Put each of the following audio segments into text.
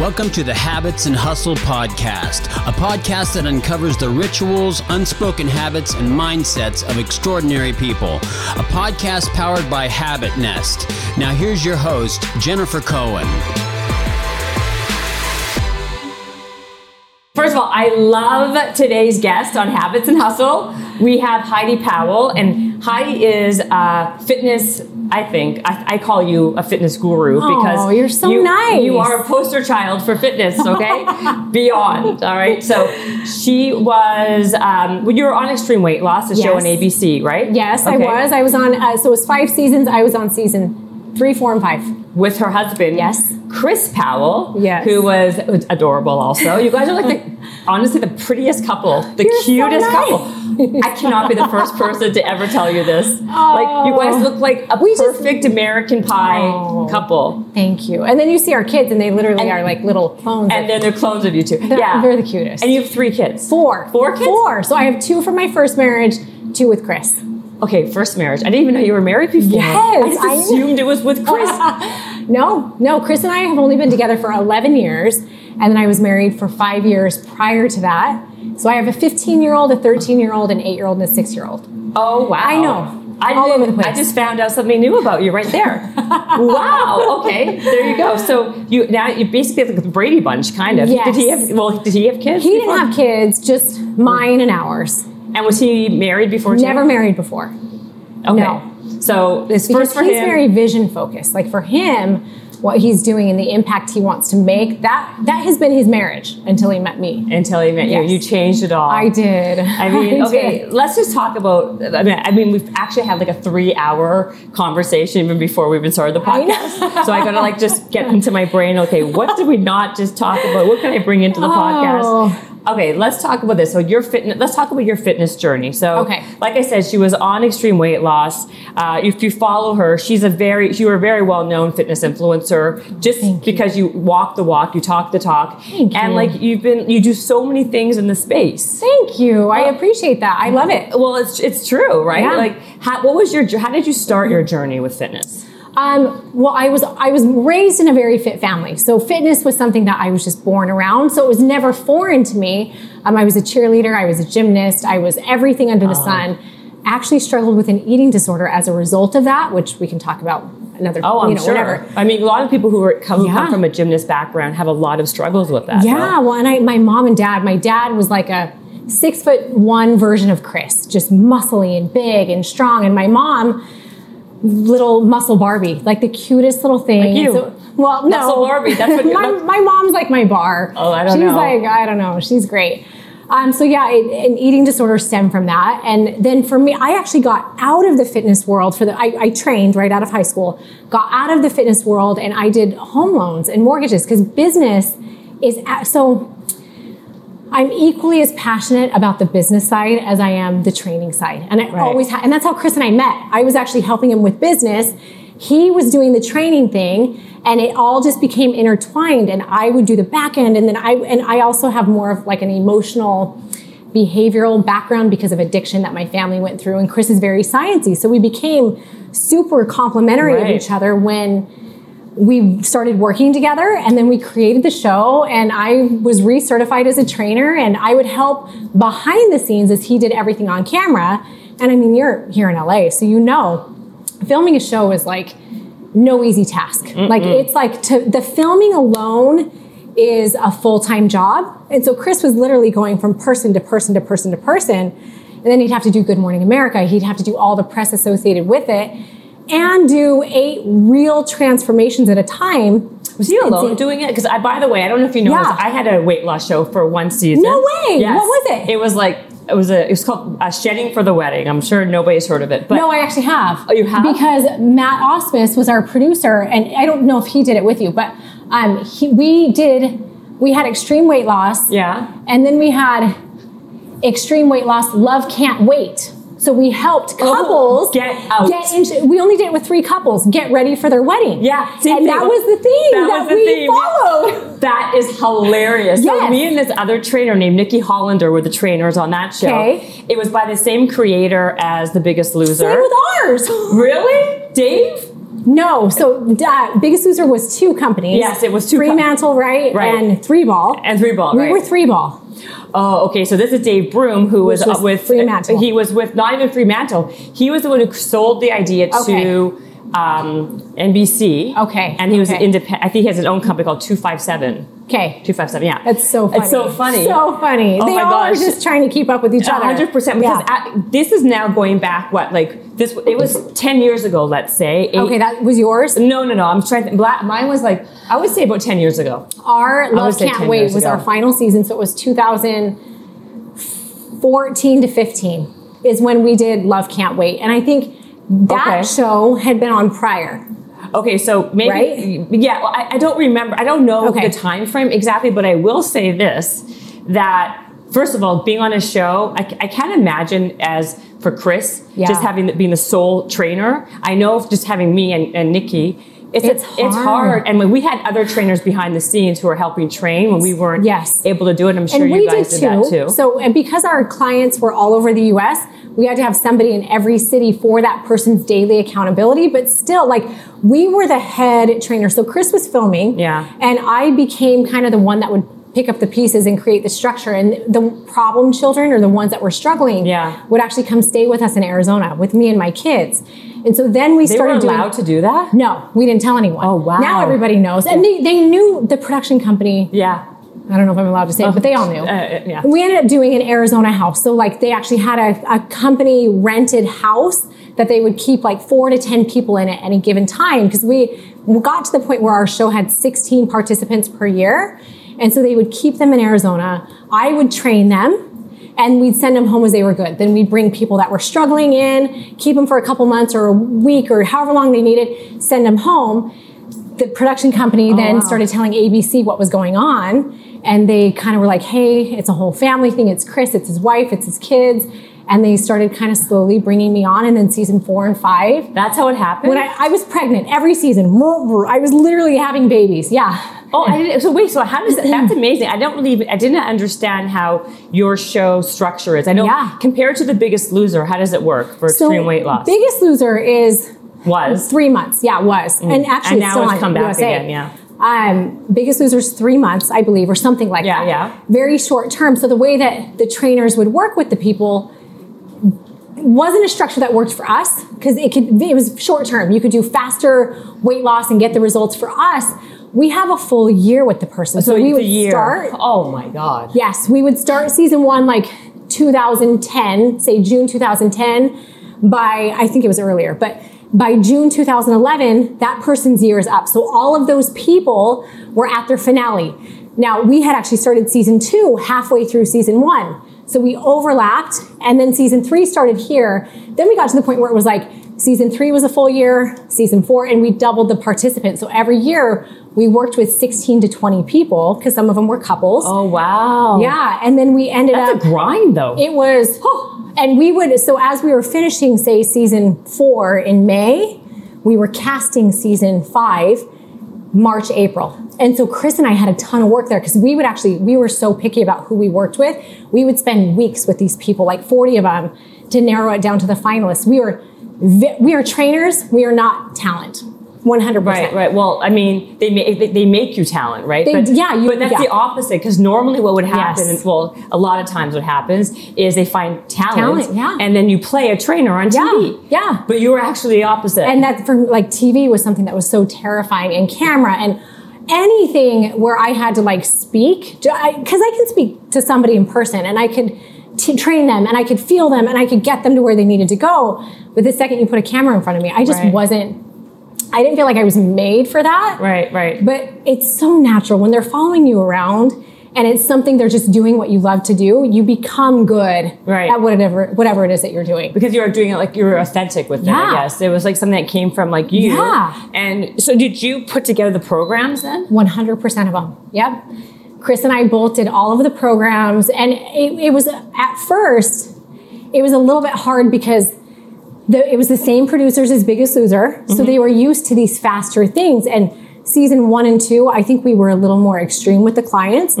Welcome to the Habits and Hustle Podcast, a podcast that uncovers the rituals, unspoken habits, and mindsets of extraordinary people. A podcast powered by Habit Nest. Now, here's your host, Jennifer Cohen. First of all, I love today's guest on Habits and Hustle. We have Heidi Powell, and Heidi is a fitness. I think I, I call you a fitness guru because Oh, you're so you, nice. You are a poster child for fitness. Okay, beyond. All right. So she was. Um, well, you were on Extreme Weight Loss, the show on ABC, right? Yes, Okay. I was. I was on. Uh, so it was five seasons. I was on season three, four, and five. with her husband. Yes. Chris Powell. Yes. Who was adorable also. You guys are like the honestly the prettiest couple. The You're so cutest nice. couple. I cannot be the first person to ever tell you this. Like you guys look like a We just- perfect American pie Oh. couple. Thank you. And then you see our kids, and they literally And- are like little clones. And then they're clones of you two. They're- yeah. they're the cutest. And you have three kids. four, Four kids? four. So I have two from my first marriage, two with Chris. Okay, first marriage. I didn't even know you were married before. Yes, I just I- assumed it was with Chris. No, no. Chris and I have only been together for 11 years, and then I was married for five years prior to that. So I have a 15 year old, a 13 year old, an eight year old, and a six year old. Oh wow! I know. I All over the place. I just found out something new about you right there. wow. Okay. There you go. So you now you basically have like the Brady Bunch, kind of. Did he have? Well, did he have kids? He before? didn't have kids, just mine and ours. And was he married before? too? Never married before. Okay. no. So this Because first for he's him. very vision focused. Like for him, what he's doing and the impact he wants to make, that that has been his marriage until he met me. until he met Yes. you, you changed it all. I did. I mean, I okay, did. let's just talk about. I mean, I mean, we've actually had like a three-hour conversation even before we even started the I podcast. so I gotta like just get into my brain. Okay, what did we not just talk about? What can I bring into the Oh. podcast? Okay, let's talk about this. So your fitness. Let's talk about your fitness journey. So, Okay. like I said, she was on extreme weight loss. Uh, if you follow her, she's a very, she were a very well-known fitness influencer. Just Thank you. because you walk the walk, you talk the talk, Thank and you. like you've been, you do so many things in the space. Thank you. I appreciate that. I love it. Well, it's it's true, right? Yeah. Like, how, what was your how did you start your journey with fitness? Um, well, I was I was raised in a very fit family, so fitness was something that I was just born around. So it was never foreign to me. Um, I was a cheerleader, I was a gymnast, I was everything under the sun. Actually, struggled with an eating disorder as a result of that, which we can talk about another. Oh, I'm you know, sure. whatever. I mean, a lot of people who are come, come from a gymnast background have a lot of struggles with that. Yeah, well, and I, my mom and dad, my dad was like a six foot one version of Chris, just muscly and big and strong. And my mom, little muscle Barbie, like the cutest little thing. Like you. So- well, no. Muscle Barbie, that's what you- my, my mom's like my bar. Oh, I don't She's know. She's like, I don't know. She's great. Um, so yeah, it, an eating disorder stemmed from that, and then for me, I actually got out of the fitness world. For the, I, I trained right out of high school, got out of the fitness world, and I did home loans and mortgages because business is at, so. I'm equally as passionate about the business side as I am the training side, and I Right. always ha- and that's how Chris and I met. I was actually helping him with business. He was doing the training thing, and it all just became intertwined. And I would do the back end, and then I and I also have more of like an emotional, behavioral background because of addiction that my family went through. And Chris is very sciencey, so we became super complementary of each other when we started working together and then we created the show and I was recertified as a trainer and I would help behind the scenes as he did everything on camera. And I mean, you're here in LA, so you know, filming a show is like no easy task. Like it's like to the filming alone is a full-time job. And so Chris was literally going from person to person to person to person. And then he'd have to do Good Morning America. He'd have to do all the press associated with it and do eight real transformations at a time. Was he alone doing it? Because I, by the way, I don't know if you know, Yeah. I had a weight loss show for one season. No way! What was it? It was like it was a it was called uh, shedding for the wedding. I'm sure nobody's heard of it, but No, I actually have. Oh, you have? Because Matt Osmus was our producer, and I don't know if he did it with you, but um, he, we did. We had extreme weight loss. yeah. And then we had extreme weight loss. Love can't wait. So we helped couples Oh, get out. Get into, we only did it with three couples. Get ready for their wedding. Yeah, and thing. that was the theme That that, was the we theme. followed. That is hilarious. So Yes. me and this other trainer named Nikki Hollander were the trainers on that show. Okay. It was by the same creator as The Biggest Loser. Same with ours. Really? Dave? No, so uh, Biggest Loser was two companies. Yes, it was two com- Fremantle, right? Right. And Three Ball. And Three Ball, We right. were Three Ball. Oh, okay. So this is Dave Broome, who was, Which was uh, with Fremantle. He was with not even Fremantle. He was the one who sold the idea Okay. to um, NBC. Okay, And he was okay. independent. I think he has his own company called Two Five Seven. Okay. Two Five Seven. Yeah. That's so funny. It's so funny. So funny. Oh they my all gosh. are just trying to keep up with each other. hundred percent. Because Yeah. at, this is now going back. What like this? It was ten years ago. Let's say. Eight- okay, that was yours. No, no, no. I'm trying. To, black, mine was like I would say about ten years ago. Our Love Can't Wait was ago. our final season, so it was 2014 to 15 is when we did Love Can't Wait, and I think that Okay. show had been on prior. Okay, so maybe Right? yeah. Well, I, I don't remember. I don't know Okay. the time frame exactly, but I will say this: that first of all, being on a show, I can't imagine as for Chris Yeah. just having being the sole trainer. I know if just having me and, and Nikki. It's, It's it's hard. hard, and when we had other trainers behind the scenes who were helping train when we weren't Yes. able to do it, I'm sure and you we guys did did, too. that too. So, and because our clients were all over the US, we had to have somebody in every city for that person's daily accountability. But still, like, we were the head trainer. So, Chris was filming. Yeah. And I became kind of the one that would pick up the pieces and create the structure. And the problem children or the ones that were struggling Yeah. would actually come stay with us in Arizona with me and my kids. And so then we they started were doing- allowed to do that. No, we didn't tell anyone. Oh, wow. Now everybody knows. And they, they knew the production company. Yeah, I don't know if I'm allowed to say it, but they all knew. Uh, yeah. We ended up doing an Arizona house. So like they actually had a, a company rented house that they would keep like four to 10 people in at any given time. Because we got to the point where our show had 16 participants per year. And so they would keep them in Arizona. I would train them and we'd send them home as they were good. Then we'd bring people that were struggling in, keep them for a couple months or a week or however long they needed, send them home the production company then wow. started telling ABC what was going on. And they kind of were like, hey, it's a whole family thing. It's Chris, it's his wife, it's his kids. And they started kind of slowly bringing me on. And then season four and five, that's how it happened. when I, I was pregnant every season, I was literally having babies. Yeah. Oh, I didn't, so wait. So how does that's amazing? I don't really. I didn't understand how your show structure is. I know Yeah. compared to The Biggest Loser, how does it work for So extreme weight loss? Biggest Loser is was three months. Yeah, it was. Mm. And actually, And now still it's on come back USA. again, yeah. Um, Biggest Loser's three months, I believe, or something like Yeah, that. yeah. Very short term. So the way that the trainers would work with the people wasn't a structure that worked for us because it could it was short term. You could do faster weight loss and get the results. For us, we have a full year with the person. So, we would year. start Oh my god. Yes, we would start season one like 2010, say June 2010. By I think it was earlier, but by June 2011, that person's year is up. So all of those people were at their finale. Now we had actually started season two halfway through season one. So we overlapped, and then season three started here. Then we got to the point where it was like season three was a full year, season four, and we doubled the participants. So every year we worked with 16 to 20 people because some of them were couples. Oh wow. Yeah, and then we ended That's a up. grind though. it was, and we would. So as we were finishing, say season four in May, we were casting season five, March, April. And so Chris and I had a ton of work there because we would actually we were so picky about who we worked with. We would spend weeks with these people, like 40 of them, to narrow it down to the finalists. We were we are trainers. We are not talent. 100%. Right, right. Well, I mean, they make they, they make you talent, right? They- yeah, you- but that's yeah. the opposite because normally what would happen, Yes. well, a lot of times what happens is they find talent, Talent, yeah. and then you play a trainer on TV. yeah. But you were actually the opposite. and that for like TV was something that was so terrifying and camera and anything where I had to like speak because I, I can speak to somebody in person and I could t- train them and I could feel them and I could get them to where they needed to go. But the second you put a camera in front of me, I just Right. wasn't. I didn't feel like I was made for that. right, right. But it's so natural when they're following you around and it's something they're just doing what you love to do. You become good Right. at whatever whatever it is that you're doing. because you are doing it like you were authentic with it, I guess. It was like something that came from like you. Yeah. And so did you put together the programs then? 100% of them. Yep. Chris and I both did all of the programs. And it, it was at first, it was a little bit hard because the, it was the same producers as Biggest Loser. So they were used to these faster things. And season one and two, I think we were a little more extreme with the clients.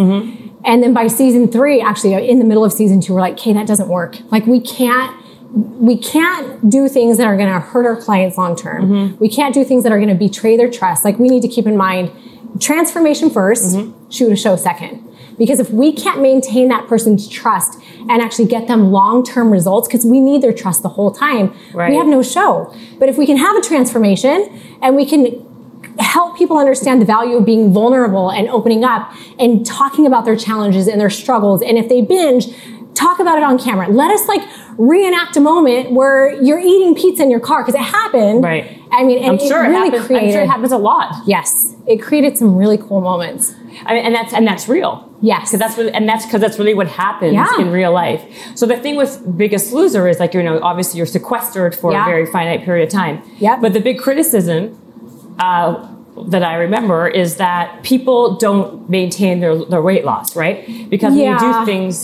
And then by season three, actually in the middle of season two, we're like, okay, that doesn't work. Like we can't we can't do things that are going to hurt our clients long term. Mm-hmm. We can't do things that are going to betray their trust. Like we need to keep in mind transformation 1st Mm-hmm. shoot a show second. Because if we can't maintain that person's trust and actually get them long term results, because we need their trust the whole time, Right. we have no show. But if we can have a transformation and we can help people understand the value of being vulnerable and opening up and talking about their challenges and their struggles, and if they binge, talk about it on camera. Let us like reenact a moment where you're eating pizza in your car because it happened. Right. I mean, and I'm sure it it really happens. I'm sure it happens a lot. Yes, it created some really cool moments. I mean, and that's and that's real. Yes. because that's really, and that's because that's really what happens Yeah. in real life. So the thing with Biggest Loser is like you know obviously you're sequestered for Yeah. a very finite period of time. Yep. But the big criticism uh, that I remember is that people don't maintain their their weight loss, right? Because when you do things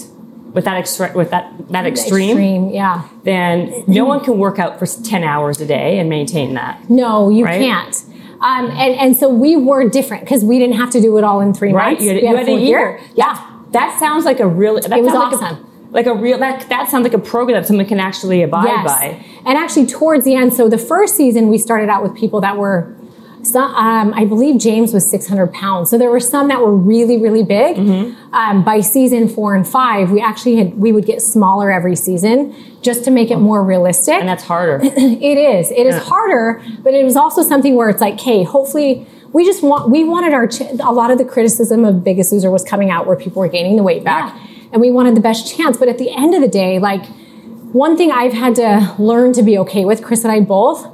with that extra with that that extreme, Extreme, yeah. then no one can work out for ten hours a day and maintain that. No, you Right? can't. Um, and, and so we were different because we didn't have to do it all in three right? months. You had, you had a year. Yeah. That sounds like a real. That It was sounds like a- awesome. Like a, real. That that sounds like a program that someone can actually abide Yes. by. And actually, towards the end, so the first season, we started out with people that were, some, um, I believe James was 600 pounds. So there were some that were really, really big. Mm-hmm. Um, by season four and five, we actually had, we would get smaller every season just to make it more realistic. And that's harder. It is. It is Yeah. harder, but it was also something where it's like, hey, hopefully we just want we wanted our ch- a lot of the criticism of Biggest Loser was coming out where people were gaining the weight back, Yeah. and we wanted the best chance. But at the end of the day, like one thing I've had to learn to be okay with, Chris and I both,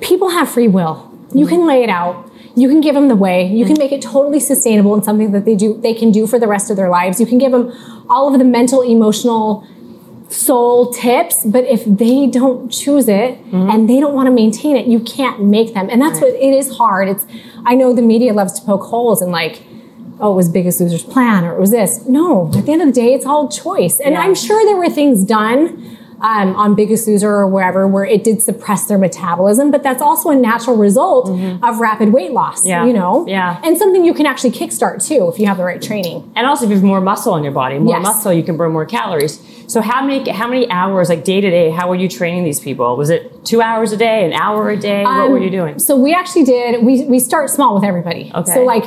people have free will. You can lay it out. You can give them the way. You can make it totally sustainable and something that they do they can do for the rest of their lives. You can give them all of the mental, emotional, soul tips, but if they don't choose it mm-hmm. and they don't want to maintain it, you can't make them. And that's what it is hard. It's I know the media loves to poke holes and like, oh, it was Biggest Loser's plan or it was this. No, at the end of the day, it's all choice. And Yeah. I'm sure there were things done um, on Biggest Loser or wherever where it did suppress their metabolism, but that's also a natural result of rapid weight loss. Yeah. You know? Yeah. And something you can actually kickstart too if you have the right training. and also, if you have more muscle in your body, more Yes. muscle, you can burn more calories. So how many how many hours, like day to day, how were you training these people? Was it two hours a day, an hour a day? what were Um, you doing? So we actually did. We we start small with everybody. Okay. So like,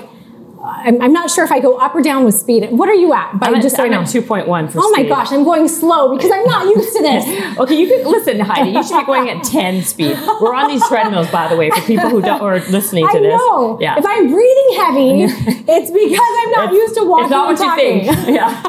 I'm, I'm not sure if I go up or down with speed. What are you at? By I'm at, just I'm know. two point one for. Oh my gosh, I'm going slow because I'm not used to this. Okay, you can listen, Heidi. You should be going at ten speed. We're on these treadmills, by the way, for people who don't are listening to I this. know. Yeah. If I'm breathing heavy, it's because I'm not used to walking It's not what talking. you think. Yeah.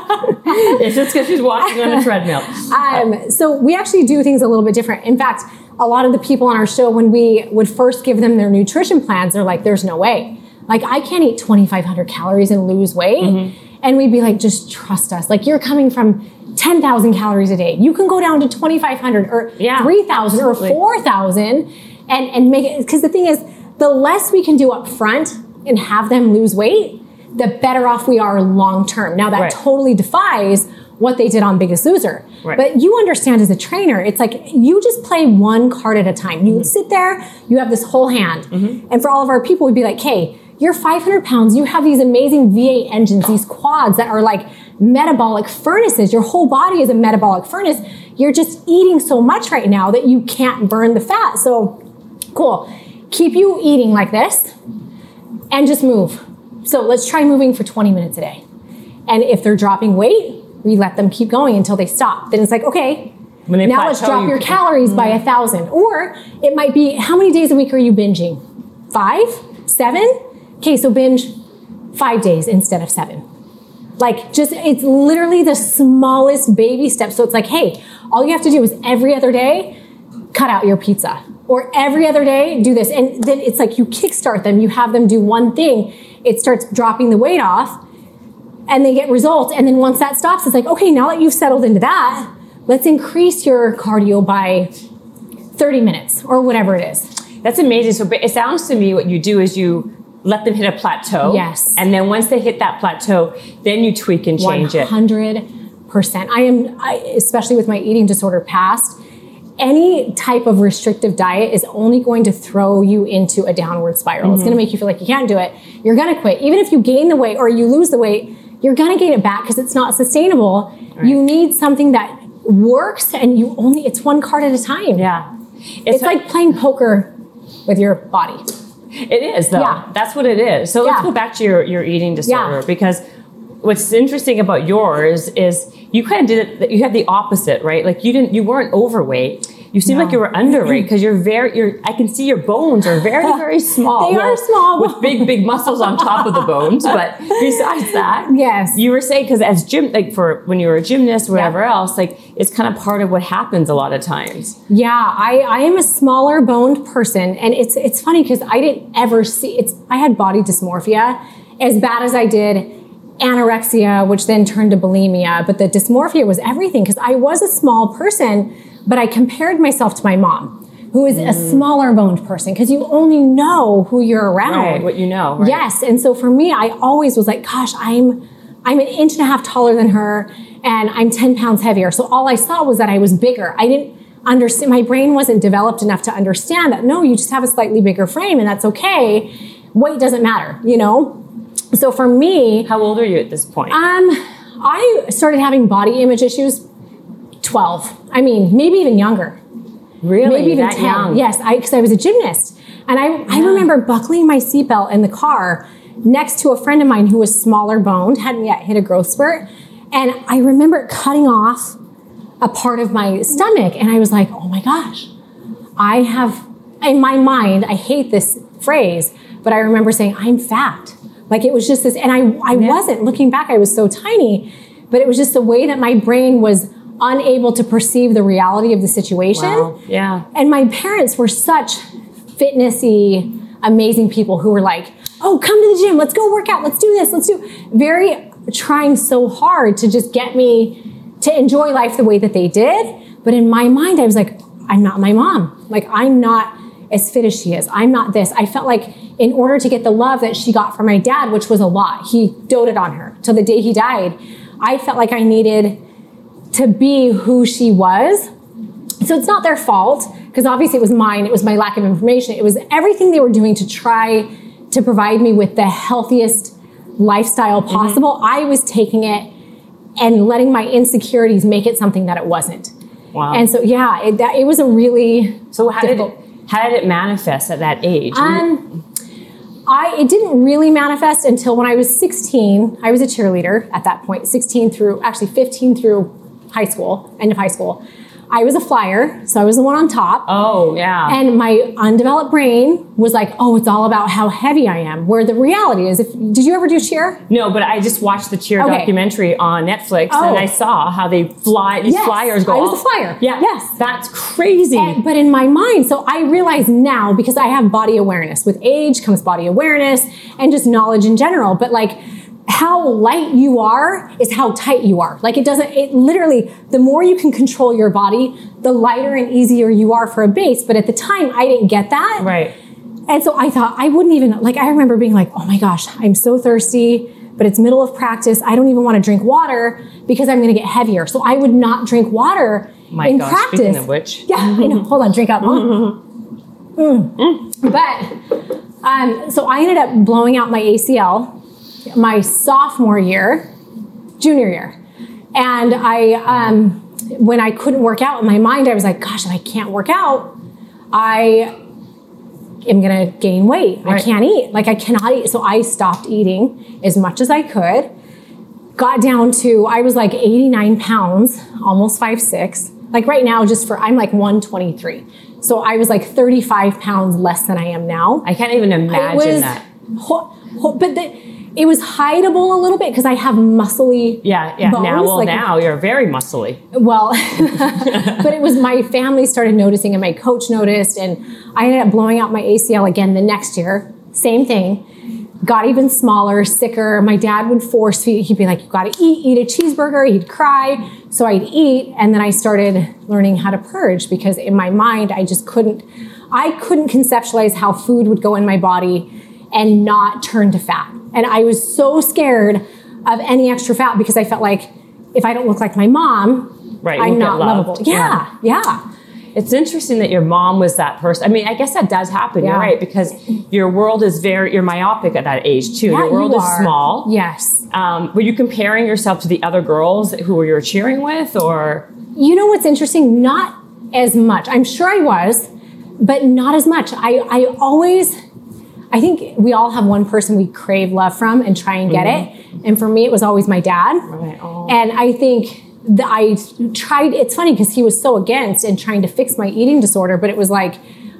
it's just because she's walking on a treadmill. Um, so we actually do things a little bit different. In fact, a lot of the people on our show, when we would first give them their nutrition plans, they're like, "There's no way. Like I can't eat 2,500 calories and lose weight." Mm-hmm. And we'd be like, "Just trust us. Like you're coming from 10,000 calories a day. You can go down to 2,500 or Yeah, 3,000 or 4,000 and and make it." Because the thing is, the less we can do up front and have them lose weight, the better off we are long term. Now that Right. totally defies what they did on Biggest Loser. Right. But you understand as a trainer, it's like you just play one card at a time. You sit there, you have this whole hand. And for all of our people, we'd be like, hey, you're 500 pounds, you have these amazing V8 engines, these quads that are like metabolic furnaces. Your whole body is a metabolic furnace. You're just eating so much right now that you can't burn the fat. So, cool. Keep you eating like this and just move. So, let's try moving for 20 minutes a day. And if they're dropping weight, we let them keep going until they stop. Then it's like, okay, When they now let's drop you your calories by a mm. thousand. Or it might be how many days a week are you binging? Five? Seven? Okay, so binge five days instead of seven. Like, just it's literally the smallest baby step. So it's like, hey, all you have to do is every other day cut out your pizza. Or every other day, do this. And then it's like you kickstart them, you have them do one thing, it starts dropping the weight off and they get results. And then once that stops, it's like, okay, now that you've settled into that, let's increase your cardio by 30 minutes or whatever it is. That's amazing. So it sounds to me what you do is you let them hit a plateau. Yes. And then once they hit that plateau, then you tweak and change it. 100%. I am, I, especially with my eating disorder past, any type of restrictive diet is only going to throw you into a downward spiral. Mm-hmm. It's going to make you feel like you can't do it. You're going to quit. Even if you gain the weight or you lose the weight, you're going to gain it back because it's not sustainable. You need something that works and you only it's one card at a time. Yeah. It's, like playing poker with your body. It is though. Yeah. That's what it is. So let's go back to your, your eating disorder Yeah. because what's interesting about yours is you kind of did it you had the opposite, right? Like you didn't you weren't overweight. You seem No. like you were underweight because you're very you're I can see your bones are very, very small. They are small with big, big muscles on top of the bones. But besides that, Yes. You were saying because as gym like for when you were a gymnast or whatever else, like it's kind of part of what happens a lot of times. Yeah, I, I am a smaller boned person, and it's it's funny because I didn't ever see it's. I had body dysmorphia as bad as I did anorexia, which then turned to bulimia. But the dysmorphia was everything because I was a small person, but I compared myself to my mom, who is a smaller boned person because you only know who you're around. Right, what you know. Right? Yes, and so for me, I always was like, gosh, I'm I'm an inch and a half taller than her, and I'm ten pounds heavier. So all I saw was that I was bigger. I didn't understand. My brain wasn't developed enough to understand that. No, you just have a slightly bigger frame, and that's okay. Weight doesn't matter, you know. So for me, How old are you at this point? um, I started having body image issues. Twelve. I mean, maybe even younger. Really? maybe even that 10 young? yes i because i was a gymnast. And I, I remember buckling my seatbelt in the car next to a friend of mine who was smaller boned hadn't yet hit a growth spurt. And i remember cutting off a part of my stomach. And i was like oh my gosh. I have in my mind i hate this phrase but i remember saying i'm fat. Like it was just this and i, I wasn't. Looking back i was so tiny but it was just the way that my brain was unable to perceive the reality of the situation Wow. Yeah. and my parents were such fitnessy, amazing people who were like, oh, come to the gym, let's go work out, let's do this, let's do very trying so hard to just get me to enjoy life the way that they did. But in my mind, I was like, I'm not my mom. Like, I'm not as fit as she is. I'm not this. I felt like in order to get the love that she got from my dad, which was a lot, he doted on her till the day he died. I felt like I needed to be who she was so it's not their fault because obviously it was mine it was my lack of information it was everything they were doing to try to provide me with the healthiest lifestyle possible i was taking it and letting my insecurities make it something that it wasn't Wow. and so yeah it, that, it was a really so how did it, how did it manifest at that age? um, I it didn't really manifest until when I was 16. I was a cheerleader at that point, 16 through actually 15 through high school, end of high school. I was a flyer, so I was the one on top. oh yeah. And my undeveloped brain was like, "Oh, it's all about how heavy I am." Where the reality is, if did you ever do cheer? no, but I just watched the cheer Okay. documentary on Netflix, Oh. and I saw how they fly. These Yes, flyers go. I was a flyer. Yeah. Yes. That's crazy. And- but in my mind, so I realize now because I have body awareness. With age comes body awareness and just knowledge in general. But like how light you are is how tight you are. Like it doesn't, it literally, the more you can control your body, the lighter and easier you are for a base. But at the time, I didn't get that. right. And so I thought I wouldn't even like I remember being like, "Oh my gosh, I'm so thirsty, but it's middle of practice. I don't even want to drink water because I'm going to get heavier." So I would not drink water My in gosh, practice. speaking of which. yeah, I know. Hold on, drink up. Mm. But um, so I ended up blowing out my ACL my sophomore year, junior year, and I um, when I couldn't work out in my mind, I was like, "Gosh, if I can't work out, I am gonna gain weight. I can't eat. Like I cannot eat. So I stopped eating as much as I could. Got down to I was like 89 pounds, almost five six. Like right now, just for I'm like 123. So I was like 35 pounds less than I am now. I can't even imagine was, that. ho- ho- but the, it was hideable a little bit because I have muscly. Yeah, yeah. now, bones, well, like- now you're very muscly. well, but it was my family started noticing and my coach noticed, and I ended up blowing out my ACL again the next year. Same thing. Got even smaller, sicker. My dad would force feed. He'd be like, "You got to eat. Eat a cheeseburger." He'd cry, so I'd eat, and then I started learning how to purge because in my mind I just couldn't. I couldn't conceptualize how food would go in my body and not turn to fat. And I was so scared of any extra fat because I felt like if I don't look like my mom, Right, I'm not lovable. Yeah, yeah. It's interesting that your mom was that person. I mean, I guess that does happen. You're right because your world is very you're myopic at that age too. Yeah, your world you is small. Yes. Um, were you comparing yourself to the other girls who you were cheering with, or You know what's interesting? Not as much. I'm sure I was, but not as much. I, I always, I think we all have one person we crave love from and try and get it. Mm-hmm. And for me, it was always my dad. Right. Oh. And I think that I tried, it's funny because he was so against and trying to fix my eating disorder, but it was like,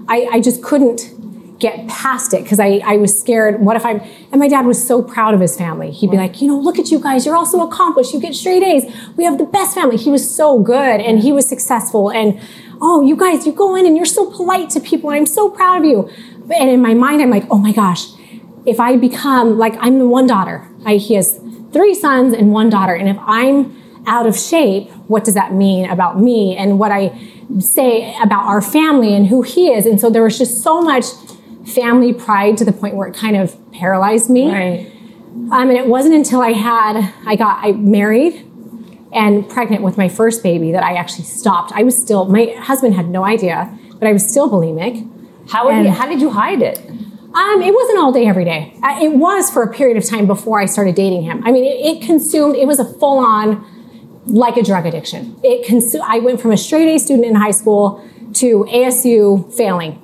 I, I just couldn't get past it because I, I was scared. What if I'm, and my dad was so proud of his family. He'd be like, you know, look at you guys. You're all so accomplished. You get straight A's. We have the best family. He was so good and he was successful. And oh, you guys, you go in and you're so polite to people. And I'm so proud of you. And in my mind, I'm like, oh my gosh, if I become like, I'm the one daughter. I, he has three sons and one daughter. And if I'm out of shape, what does that mean about me and what I say about our family and who he is? And so there was just so much family pride to the point where it kind of paralyzed me. Right. Um, and it wasn't until I had, I got I married and pregnant with my first baby that I actually stopped. I was still, my husband had no idea, but I was still bulimic. How, And- you, how did you hide it? Um, it wasn't all day, every day. Uh, It was for a period of time before I started dating him. I mean, it, it consumed. It was a full on, like a drug addiction. It consumed. I went from a straight A student in high school to ASU failing.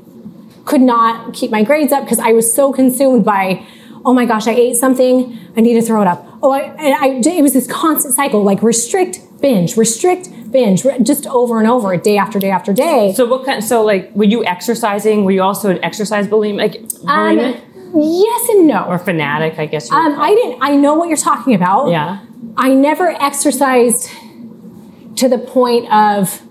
Could not keep my grades up because I was so consumed by, oh my gosh, I ate something. I need to throw it up. Oh, I, and I, it was this constant cycle, like restrict, binge, restrict, binge, just over and over, day after day after day. So what kind? So like, were you exercising? Were you also an exercise bulimic? Like Um, yes and no. or fanatic? I guess. Um, I didn't. I know what you're talking about. Yeah. I never exercised to the point of.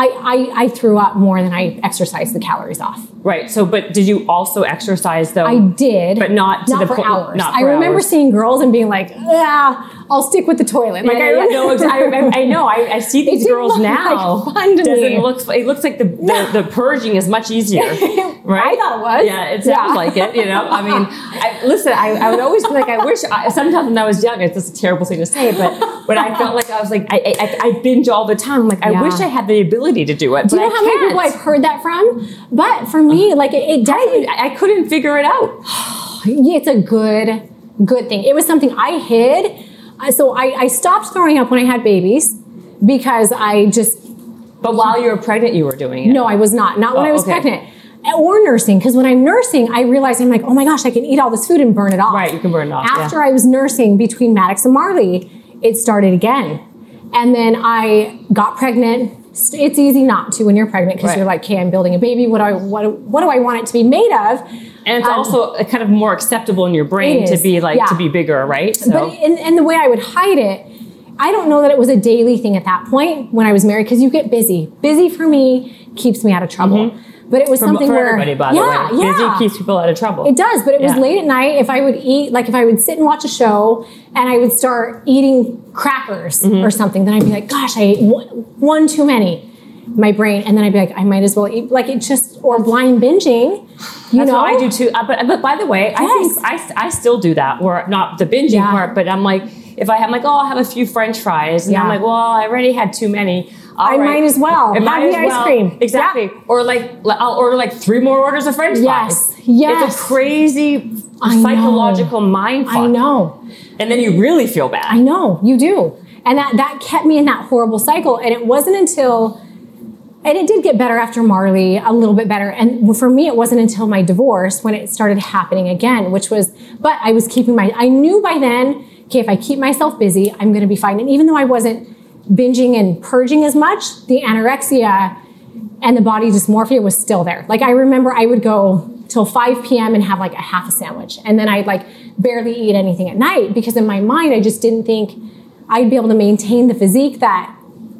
I, I, I threw up more than I exercised the calories off. Right. So, but did you also exercise though? I did, But not to not the for point- hours. not I remember hours. seeing girls and being like, "Ah, I'll stick with the toilet." Like Yeah, I yeah, no, I, I, I know. I, I see these girls now. like fun to Doesn't me. look. It looks like the the, the purging is much easier, right? I thought it was. Yeah, it sounds Yeah. like it. You know, I mean, I, listen. I, I would always be like, I wish. I, sometimes when I was young, it's just a terrible thing to say, but when I felt like I was like, I, I, I binge all the time. I'm like, I wish I had the ability to do it. Do you know how many people I've heard that from? But for me, like it, it definitely I, couldn't figure it out. it's a good good thing it was something i hid Uh, so I, I stopped throwing up when i had babies because i just But while you were pregnant, you were doing it. no i was not not when Oh, i was okay. pregnant or nursing because when i'm nursing i realize i'm like oh my gosh i can eat all this food and burn it off Right, you can burn it off, yeah. after i was nursing between maddox and marley it started again and then i got pregnant it's easy not to when you're pregnant because Right. you're like okay i'm building a baby what do i what, what do i want it to be made of And it's Um, also kind of more acceptable in your brain to be like to be bigger, right? So But and, and the way I would hide it, I don't know that it was a daily thing at that point when I was married because you get busy. Busy for me keeps me out of trouble. But it was something for where everybody, by yeah, the way, yeah. busy keeps people out of trouble. It does, but it was late at night. If I would eat, like if I would sit and watch a show and I would start eating crackers Mm-hmm. or something, then I'd be like, gosh, I ate one, one too many. My brain, and then I'd be like, I might as well eat. Like it just, or blind binging. You That's know, what I do too. Uh, but but by the way, I think I, I still do that. Where not the binging Yeah. part, but I'm like, if I have like, oh, I'll have a few French fries, and I'm like, well, I already had too many. All I might as well. I might Have the ice well. cream. Exactly. Or like, I'll order like three more orders of French Yes. fries. Yes. It's a crazy I know. psychological mind fuck. I know. And then you really feel bad. I know you do, and that that kept me in that horrible cycle. And it wasn't until, and it did get better after Marley, a little bit better. And for me, it wasn't until my divorce when it started happening again, which was. But I was keeping my. I knew by then, okay, if I keep myself busy, I'm going to be fine. And even though I wasn't binging and purging as much, the anorexia and the body dysmorphia was still there. Like I remember I would go till 5 p.m. and have like a half a sandwich. And then I'd like barely eat anything at night because in my mind I just didn't think I'd be able to maintain the physique that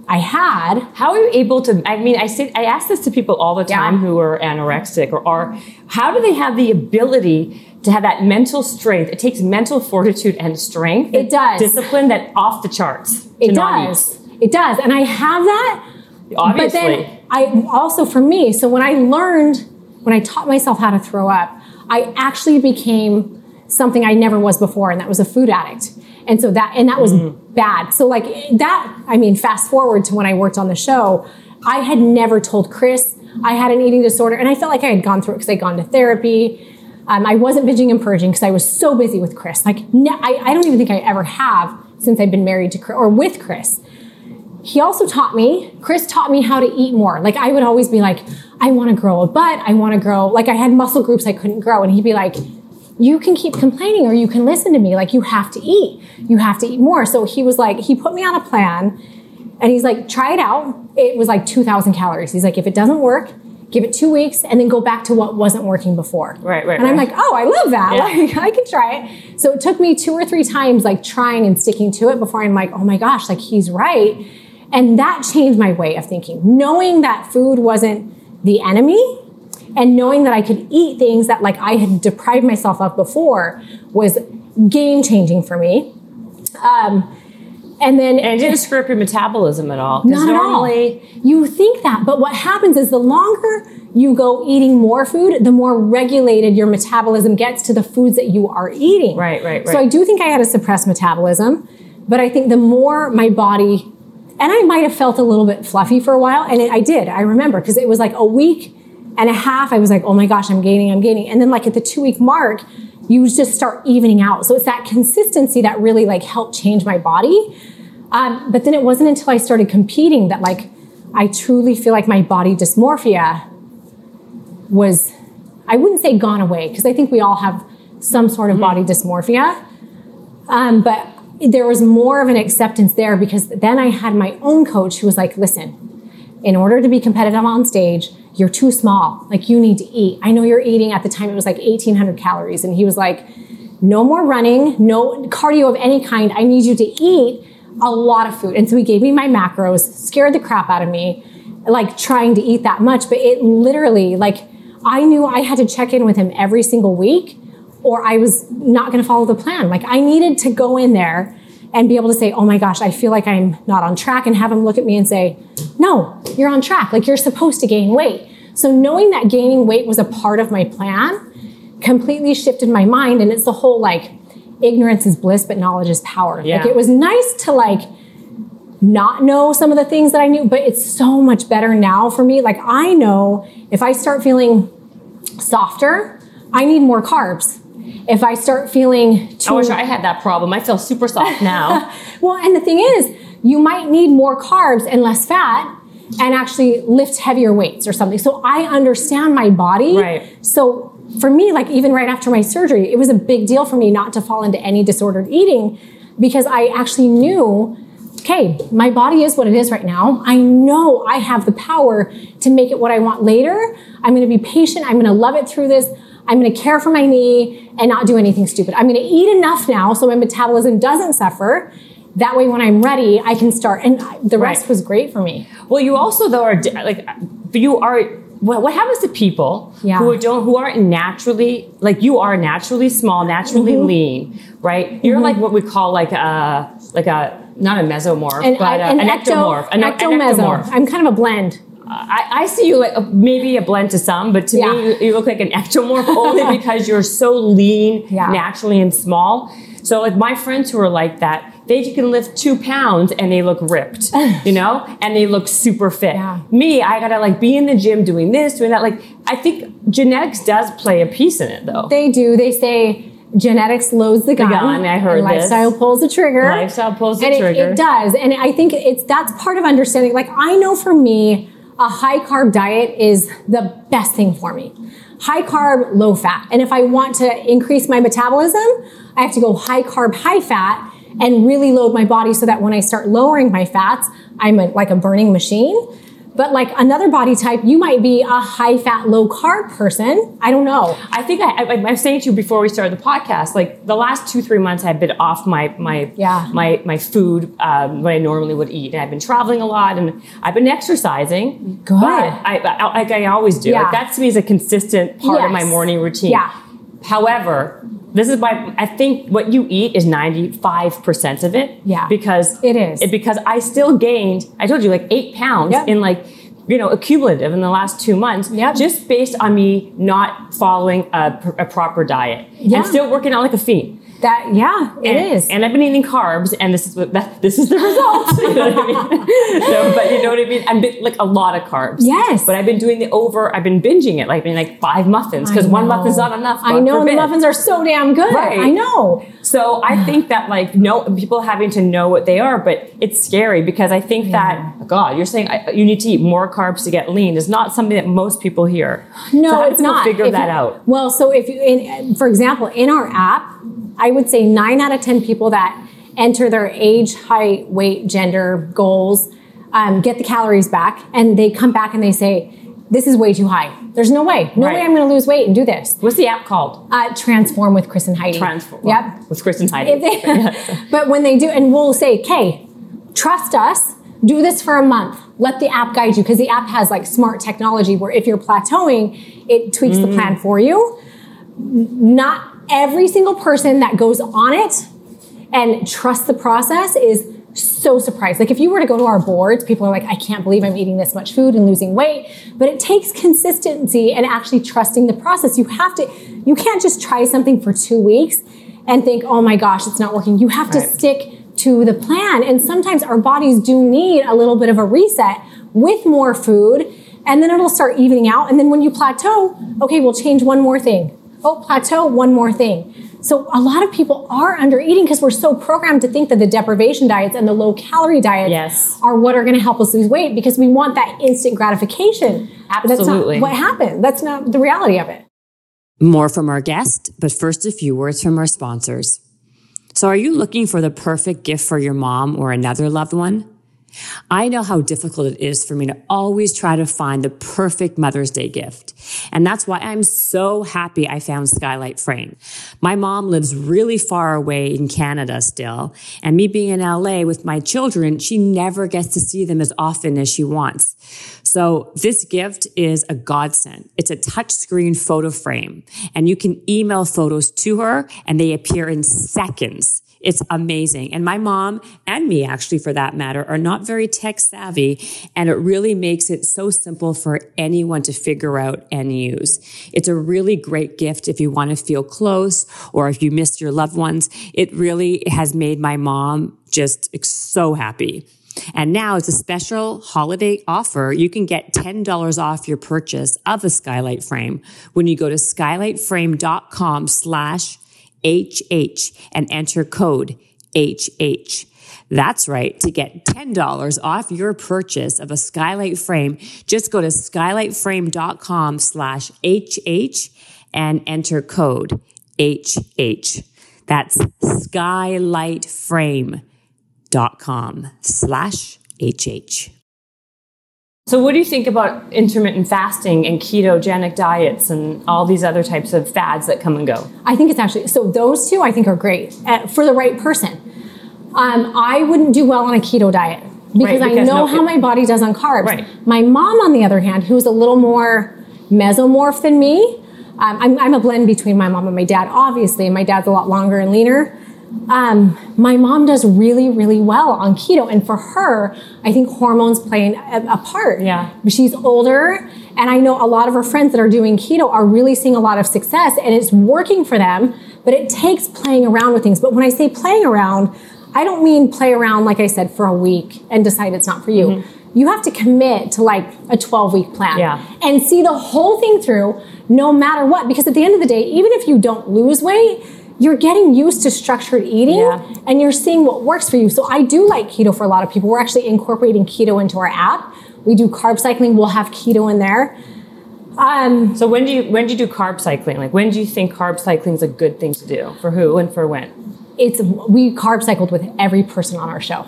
I had. How are you able to? I mean, I say I ask this to people all the Yeah. time who are anorexic or are. How do they have the ability to have that mental strength? It takes mental fortitude and strength. It does. discipline that off the charts. It does. It does. And I have that. Obviously. But then I also for me, so when I learned, when I taught myself how to throw up, I actually became something I never was before, and that was a food addict. And so that and that was Mm-hmm. bad. So like that, I mean, fast forward to when I worked on the show, I had never told Chris I had an eating disorder, and I felt like I had gone through it because I'd gone to therapy. Um, I wasn't binging and purging because I was so busy with Chris. Like, I, I don't even think I ever have since I've been married to Chris or with Chris he also taught me, Chris taught me how to eat more. Like I would always be like, I want to grow a butt. I want to grow, like I had muscle groups I couldn't grow. And he'd be like, you can keep complaining or you can listen to me. Like you have to eat. You have to eat more. So he was like, he put me on a plan and he's like, try it out. It was like 2,000 calories. He's like, if it doesn't work, give it two weeks and then go back to what wasn't working before. Right, right, And I'm right. like, oh, I love that. Yeah. Like I can try it. So it took me two or three times like trying and sticking to it before I'm like, oh my gosh, like he's right. And that changed my way of thinking. Knowing that food wasn't the enemy and knowing that I could eat things that like I had deprived myself of before was game changing for me. Um, and then And it didn't screw up your metabolism at all. not normally, at all. You think that, but what happens is the longer you go eating more food, the more regulated your metabolism gets to the foods that you are eating. Right, right, right. So. I do think I had a suppressed metabolism, but I think the more my body, and I might have felt a little bit fluffy for a while, and it, I did. I remember because it was like a week and a half. I was like, oh my gosh, I'm gaining, I'm gaining, and then like at the two week mark. You just start evening out. So it's that consistency that really like helped change my body. Um, but then it wasn't until I started competing that like I truly feel like my body dysmorphia was I wouldn't say gone away because I think we all have some sort of body dysmorphia. Um, but there was more of an acceptance there because then I had my own coach who was like, listen, in order to be competitive on stage, you're too small. Like you need to eat. I know you're eating at the time, it was like 1800 calories. And he was like, no more running, no cardio of any kind. I need you to eat a lot of food. And so he gave me my macros, scared the crap out of me, like trying to eat that much. But it literally, like, I knew I had to check in with him every single week or I was not going to follow the plan. Like, I needed to go in there and be able to say, oh my gosh, I feel like I'm not on track, and have them look at me and say, no, you're on track. Like, you're supposed to gain weight. So, knowing that gaining weight was a part of my plan completely shifted my mind. And it's the whole like, ignorance is bliss, but knowledge is power. Yeah. Like, it was nice to like, not know some of the things that I knew, but it's so much better now for me. Like I know if I start feeling softer, I need more carbs. If I start feeling too I wish I had that problem. I feel super soft now. well, and the thing is, you might need more carbs and less fat and actually lift heavier weights or something. So I understand my body. Right. So for me, like even right after my surgery, it was a big deal for me not to fall into any disordered eating because I actually knew, okay, my body is what it is right now. I know I have the power to make it what I want later. I'm going to be patient. I'm going to love it through this. I'm going to care for my knee and not do anything stupid. I'm going to eat enough now so my metabolism doesn't suffer. That way, when I'm ready, I can start. And the rest Right. was great for me. well, you also though are like, you are. What, what happens to people Yeah. who don't who aren't naturally like you are naturally small, naturally Mm-hmm. lean, right? You're like what we call like a like a not a mesomorph, And but I- a, an, ectomorph. An, an ectomorph. I'm kind of a blend. I, I see you like a, maybe a blend to some, but to Yeah. me, you, you look like an ectomorph only because you're so lean Yeah. naturally and small. So, like my friends who are like that, they can lift two pounds and they look ripped, you know, and they look super fit. Yeah. Me, I gotta like be in the gym doing this, doing that. Like, I think genetics does play a piece in it, though. They do. They say genetics loads the gun. gun, I heard lifestyle pulls the trigger. Lifestyle pulls the and it- trigger. It, does, and I think it's that's part of understanding. Like I know for me, a high carb diet is the best thing for me. High carb, low fat, and if I want to increase my metabolism, I have to go high carb, high fat, and really load my body so that when I start lowering my fats, I'm a, like a burning machine. But like another body type, you might be a high fat, low carb person. I don't know. I think I, I, I was saying to you before we started the podcast, like the last two three months, I've been off my my Yeah. my my food um, what I normally would eat, and I've been traveling a lot, and I've been exercising. Good. but I, I like I always do. Yeah. Like that to me is a consistent part of my morning routine. Yeah. However, this is why I think what you eat is ninety five percent of it. Yeah. because It is. because I still gained. I told you like eight pounds Yep. in like. You know, accumulative in the last two months, Yep. just based on me not following a, a proper diet Yeah. and still working out like a fiend. That yeah, it and, is. And I've been eating carbs, and this is what that, this is the result. you know what I mean? no, but you know what I mean. I've been like a lot of carbs. Yes. But I've been doing the over. I've been binging it, like being like five muffins because one muffin's not enough. I know forbid. the muffins are so damn good. Right. I know. So I think that like no people having to know what they are, but it's scary because I think that God, you're saying I, you need to eat more carbs to get lean is not something that most people hear. No, so it's not. Figure If that you- out. Well, so if you, in, for example, in our app, I would say nine out of ten people that enter their age, height, weight, gender goals um, get the calories back, and they come back and they say, "This is way too high. There's no way. No Right. way I'm going to lose weight and do this." What's the app called? Uh, transform with Chris and Heidi. Transform. Yep. With Chris and Heidi. They, but when they do, and we'll say, "Okay, trust us. Do this for a month. Let the app guide you because the app has like smart technology where if you're plateauing, it tweaks the plan for you. Not every single person that goes on it and trusts the process is so surprised. Like if you were to go to our boards, people are like, I can't believe I'm eating this much food and losing weight. But it takes consistency and actually trusting the process. You have to, you can't just try something for two weeks and think, oh my gosh, it's not working. You have to stick to the plan. And sometimes our bodies do need a little bit of a reset with more food. And then it'll start evening out. And then when you plateau, okay, we'll change one more thing. Oh, plateau, one more thing. So a lot of people are under eating because we're so programmed to think that the deprivation diets and the low calorie diets Yes. are what are going to help us lose weight because we want that instant gratification. But Absolutely. That's not what happened. That's not the reality of it. More from our guest, but first a few words from our sponsors. So are you looking for the perfect gift for your mom or another loved one? I know how difficult it is for me to always try to find the perfect Mother's Day gift. And that's why I'm so happy I found Skylight Frame. My mom lives really far away in Canada still. And me being in LA with my children, she never gets to see them as often as she wants. So this gift is a godsend. It's a touchscreen photo frame and you can email photos to her and they appear in seconds. It's amazing. And my mom and me, actually, for that matter, are not very tech savvy. And it really makes it so simple for anyone to figure out and use. It's a really great gift if you want to feel close or if you miss your loved ones. It really has made my mom just so happy. And now it's a special holiday offer. You can get $10 off your purchase of a skylight frame when you go to skylightframe.com slash HH and enter code HH. That's right. To get $10 off your purchase of a skylight frame, just go to skylightframe.com slash HH and enter code HH. That's skylightframe.com slash HH. So, what do you think about intermittent fasting and ketogenic diets and all these other types of fads that come and go? I think it's actually so those two I think are great uh, for the right person. Um, I wouldn't do well on a keto diet because, Right, I know no- how my body does on carbs. Right. My mom, on the other hand, who's a little more mesomorph than me, um, I'm, I'm a blend between my mom and my dad, obviously. and My dad's a lot longer and leaner. Um, my mom does really, really well on keto, and for her, I think hormones play a, a part. Yeah. She's older, and I know a lot of her friends that are doing keto are really seeing a lot of success, and it's working for them. But it takes playing around with things. But when I say playing around, I don't mean play around, like I said, for a week and decide it's not for you. You have to commit to like a 12 week plan Yeah. and see the whole thing through no matter what. Because at the end of the day, even if you don't lose weight, you're getting used to structured eating Yeah. and you're seeing what works for you. So I do like keto for a lot of people. We're actually incorporating keto into our app. We do carb cycling, we'll have keto in there. Um, So, when do you when do you do carb cycling? Like, when do you think carb cycling is a good thing to do for who and for when? it's we carb cycled with every person on our show.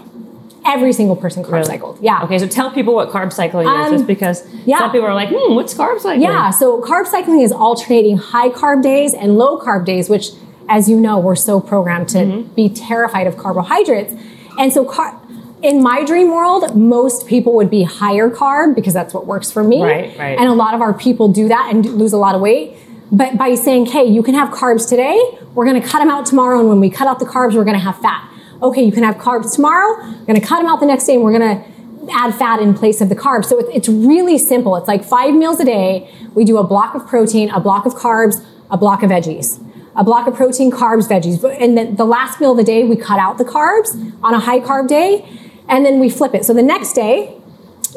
Every single person carb Really? cycled. Yeah. Okay, so tell people what carb cycling is, Um, just because yeah. some people are like, hmm, what's carb cycling? Yeah, so carb cycling is alternating high carb days and low carb days, which, as you know, we're so programmed to Mm-hmm. be terrified of carbohydrates. And so, car- in my dream world, most people would be higher carb because that's what works for me. Right, right. And a lot of our people do that and lose a lot of weight. But by saying, hey, you can have carbs today, we're gonna cut them out tomorrow. And when we cut out the carbs, we're gonna have fat. Okay, you can have carbs tomorrow, we're gonna cut them out the next day, and we're gonna add fat in place of the carbs. So it's, it's really simple. It's like five meals a day. We do a block of protein, a block of carbs, a block of veggies. A block of protein, carbs, veggies. And then the last meal of the day, we cut out the carbs on a high carb day, and then we flip it. So the next day,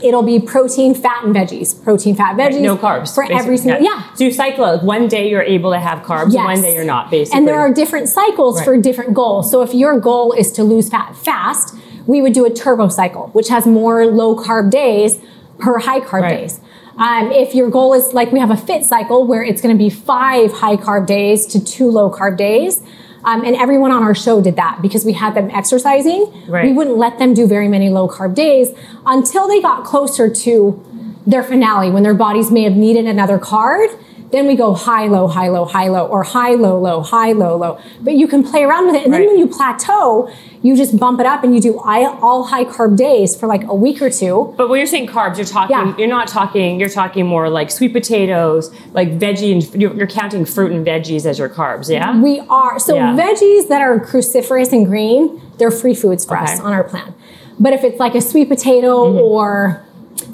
it'll be protein, fat, and veggies. Protein, fat, veggies. no carbs for every basically. single. Yeah. So you cycle it. One day you're able to have carbs, Yes. one day you're not. Basically, And there are different cycles Right. for different goals. So if your goal is to lose fat fast, we would do a turbo cycle, which has more low carb days per high carb Right. days. Um, if your goal is like we have a fit cycle where it's going to be five high carb days to two low carb days. Um, and everyone on our show did that because we had them exercising. Right. We wouldn't let them do very many low carb days until they got closer to their finale when their bodies may have needed another card. Then we go high, low, high, low, high, low, or high, low, low, high, low, low. But you can play around with it. And Right. then when you plateau, you just bump it up and you do all high carb days for like a week or two. But when you're saying carbs, you're talking. Yeah. You're not talking. You're talking more like sweet potatoes, like veggie, and you're, you're counting fruit and veggies as your carbs. Yeah. We are. So Yeah. veggies that are cruciferous and green, they're free foods for us on our plan. But if it's like a sweet potato Mm-hmm. or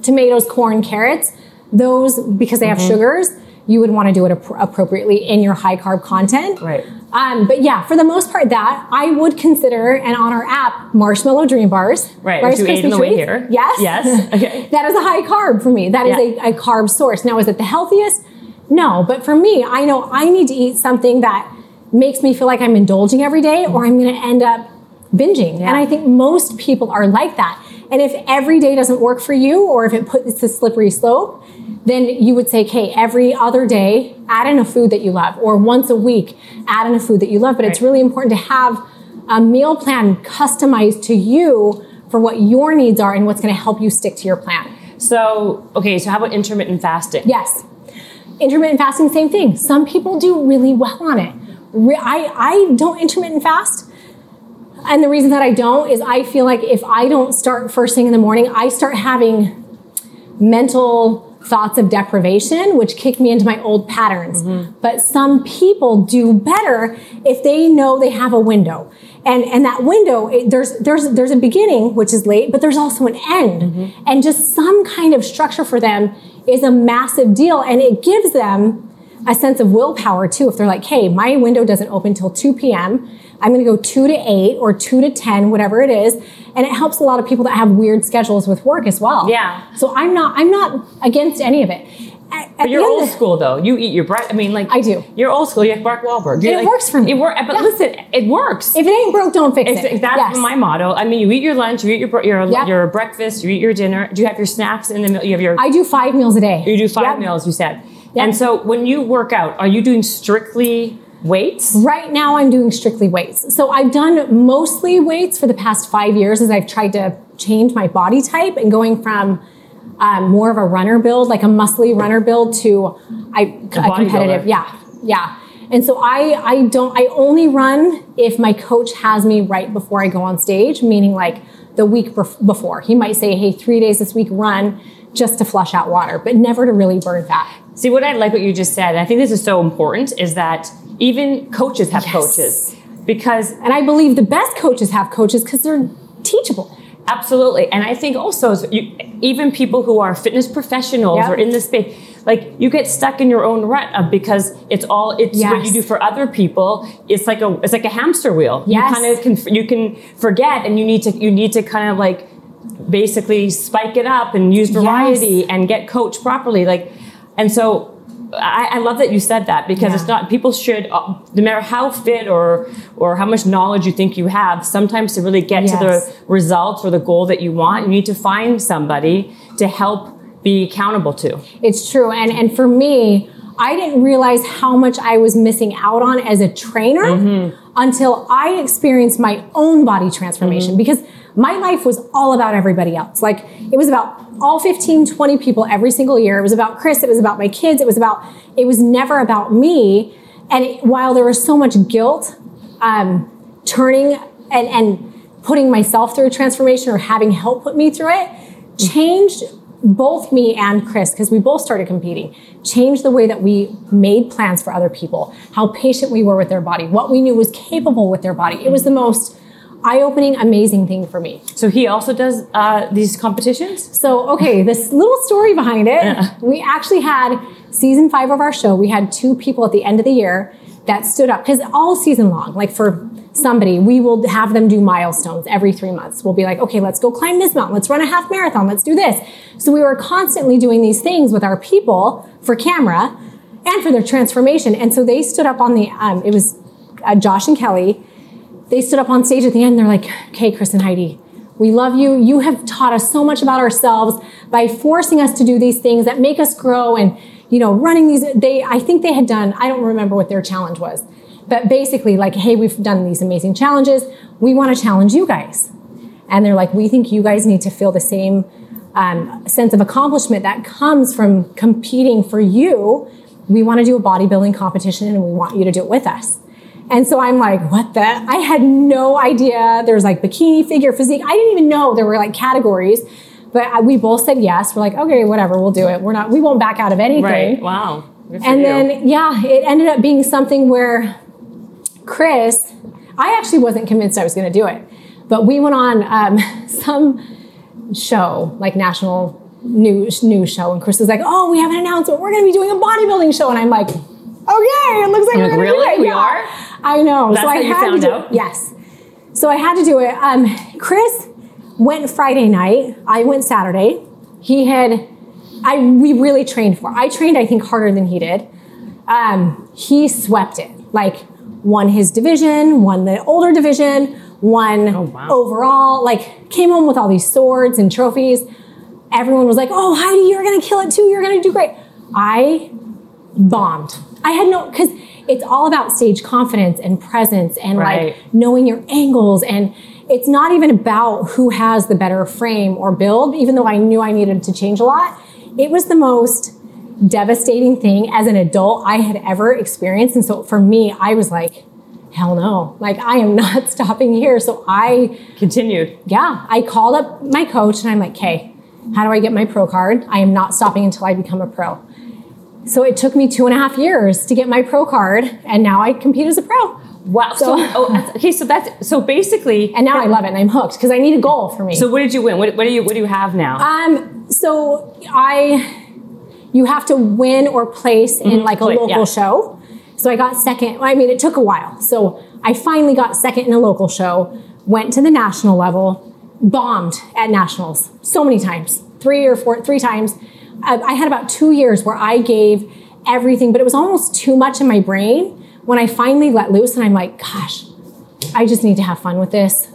tomatoes, corn, carrots, those, because they have Mm-hmm. sugars, you would want to do it appro- appropriately in your high carb content. Right. Um, but yeah, for the most part, that I would consider, and on our app, marshmallow dream bars. Right, Rice which you ate on the way here. Yes. Yes, okay. that is a high carb for me. That is Yeah. a, a carb source. Now, is it the healthiest? No, but for me, I know I need to eat something that makes me feel like I'm indulging every day, or I'm going to end up binging. And I think most people are like that. And if every day doesn't work for you, or if it puts a slippery slope, then you would say, okay, every other day, add in a food that you love, or once a week, add in a food that you love. But it's really important to have a meal plan customized to you for what your needs are and what's going to help you stick to your plan. So okay. So how about intermittent fasting? Yes. Intermittent fasting, same thing. Some people do really well on it. I, I don't intermittent fast. And the reason that I don't is I feel like if I don't start first thing in the morning, I start having mental thoughts of deprivation, which kick me into my old patterns. Mm-hmm. But some people do better if they know they have a window. And, and that window, it, there's, there's, there's a beginning, which is late, but there's also an end. Mm-hmm. And just some kind of structure for them is a massive deal. And it gives them a sense of willpower too. If they're like, hey, my window doesn't open till 2 p.m., I'm going to go 2 to 8 or 2 to 10, whatever it is. And it helps a lot of people that have weird schedules with work as well. Yeah. So I'm not, I'm not against any of it. At, But you're old school though. You eat your bread. I mean, like I do. You're old school. You have Mark Wahlberg. You're it works for me. It. But Yeah. listen, it works. If it ain't broke, don't fix It's- it. that's Yes. my motto. I mean, you eat your lunch, you eat your your Yep. your breakfast, you eat your dinner. Do you have your snacks in the middle? You have your I do five meals a day. you do five Yep. meals. You said. Yep. And so when you work out, are you doing strictly weights? Right now, I'm doing strictly weights. So I've done mostly weights for the past five years as I've tried to change my body type and going from um, more of a runner build, like a muscly runner build, to I, a competitive. bodybuilder. Yeah, yeah. And so I, I don't, I only run if my coach has me right before I go on stage, meaning like the week before. He might say, hey, three days this week, run just to flush out water, but never to really burn fat. See, what I like what you just said, I think this is so important, is that even coaches have Yes. coaches because And I believe the best coaches have coaches because they're teachable. Absolutely. And I think also, so you, even people who are fitness professionals Yeah. or in this space, like you get stuck in your own rut of because it's all it's what you do for other people. It's like a it's like a hamster wheel. Yes. You kind of can you can forget, and you need to you need to kind of like basically spike it up and use variety and get coached properly. Like, and so. I, I love that you said that because Yeah. it's not people should uh, no matter how fit or or how much knowledge you think you have sometimes to really get to the Yes. results or the goal that you want, you need to find somebody to help be accountable to. It's true. And and for me, I didn't realize how much I was missing out on as a trainer Mm-hmm. Until I experienced my own body transformation Mm-hmm. because my life was all about everybody else. Like it was about all 15, 20 people every single year. It was about Chris, it was about my kids, it was about it was never about me. And it- while there was so much guilt um, turning and, and putting myself through a transformation or having help put me through it changed both me and Chris, because we both started competing, changed the way that we made plans for other people, how patient we were with their body, what we knew was capable with their body. It was the most eye opening, amazing thing for me. So he also does uh, these competitions. So, okay, this little story behind it. We actually had season five of our show. We had two people at the end of the year that stood up because all season long, like for somebody, we will have them do milestones every three months. We'll be like, okay, let's go climb this mountain. Let's run a half marathon. Let's do this. So we were constantly doing these things with our people for camera and for their transformation. And so they stood up on the, um, it was uh, Josh and Kelly. They stood up on stage at the end. They're like, okay, Chris and Heidi, we love you. You have taught us so much about ourselves by forcing us to do these things that make us grow and, you know, running these. They, I think they had done, I don't remember what their challenge was, but basically, like, hey, we've done these amazing challenges. We want to challenge you guys. And they're like, we think you guys need to feel the same um, sense of accomplishment that comes from competing for you. We want to do a bodybuilding competition and we want you to do it with us. And so I'm like, what the? I had no idea. There's like bikini, figure, physique. I didn't even know there were like categories. But we both said yes. We're like, okay, whatever, we'll do it. We're not, we won't back out of anything. Right. Wow. And you. then, yeah, it ended up being something where Chris, I actually wasn't convinced I was going to do it, but we went on um, some show, like national news news show, and Chris was like, "Oh, we have an announcement. We're going to be doing a bodybuilding show," and I'm like, "Okay, it looks like You're we're like, going to "Really? do it." We Yeah. are? I know. That's so I how you had found to do, out? Yes. So I had to do it. Um, Chris went Friday night. I went Saturday. He had. I we really trained for. I trained, I think, harder than he did. Um, he swept it. Like won his division, won the older division, won Oh, wow. overall. Like came home with all these swords and trophies. Everyone was like, "Oh, Heidi, you're gonna kill it too. You're gonna do great." I bombed. I had no because it's all about stage confidence and presence and Right. like knowing your angles and it's not even about who has the better frame or build even though I knew I needed to change a lot. It was the most devastating thing as an adult I had ever experienced and so for me I was like hell no. Like I am not stopping here. So I continued. yeah, I called up my coach and I'm like, okay, how do I get my pro card? I am not stopping until I become a pro. So it took me two and a half years to get my pro card, and now I compete as a pro. Wow. So, So- oh, okay. So that's so basically. And now I love it and I'm hooked because I need a goal for me. So what did you win? What, what do you What do you have now? um, so I, you have to win or place in like a Play- local yeah. show. So I got second. I mean, it took a while. So I finally got second in a local show, went to the national level, bombed at nationals so many times, three or four, three times. I, I had about two years where I gave everything, but it was almost too much in my brain when I finally let loose and I'm like, gosh, I just need to have fun with this.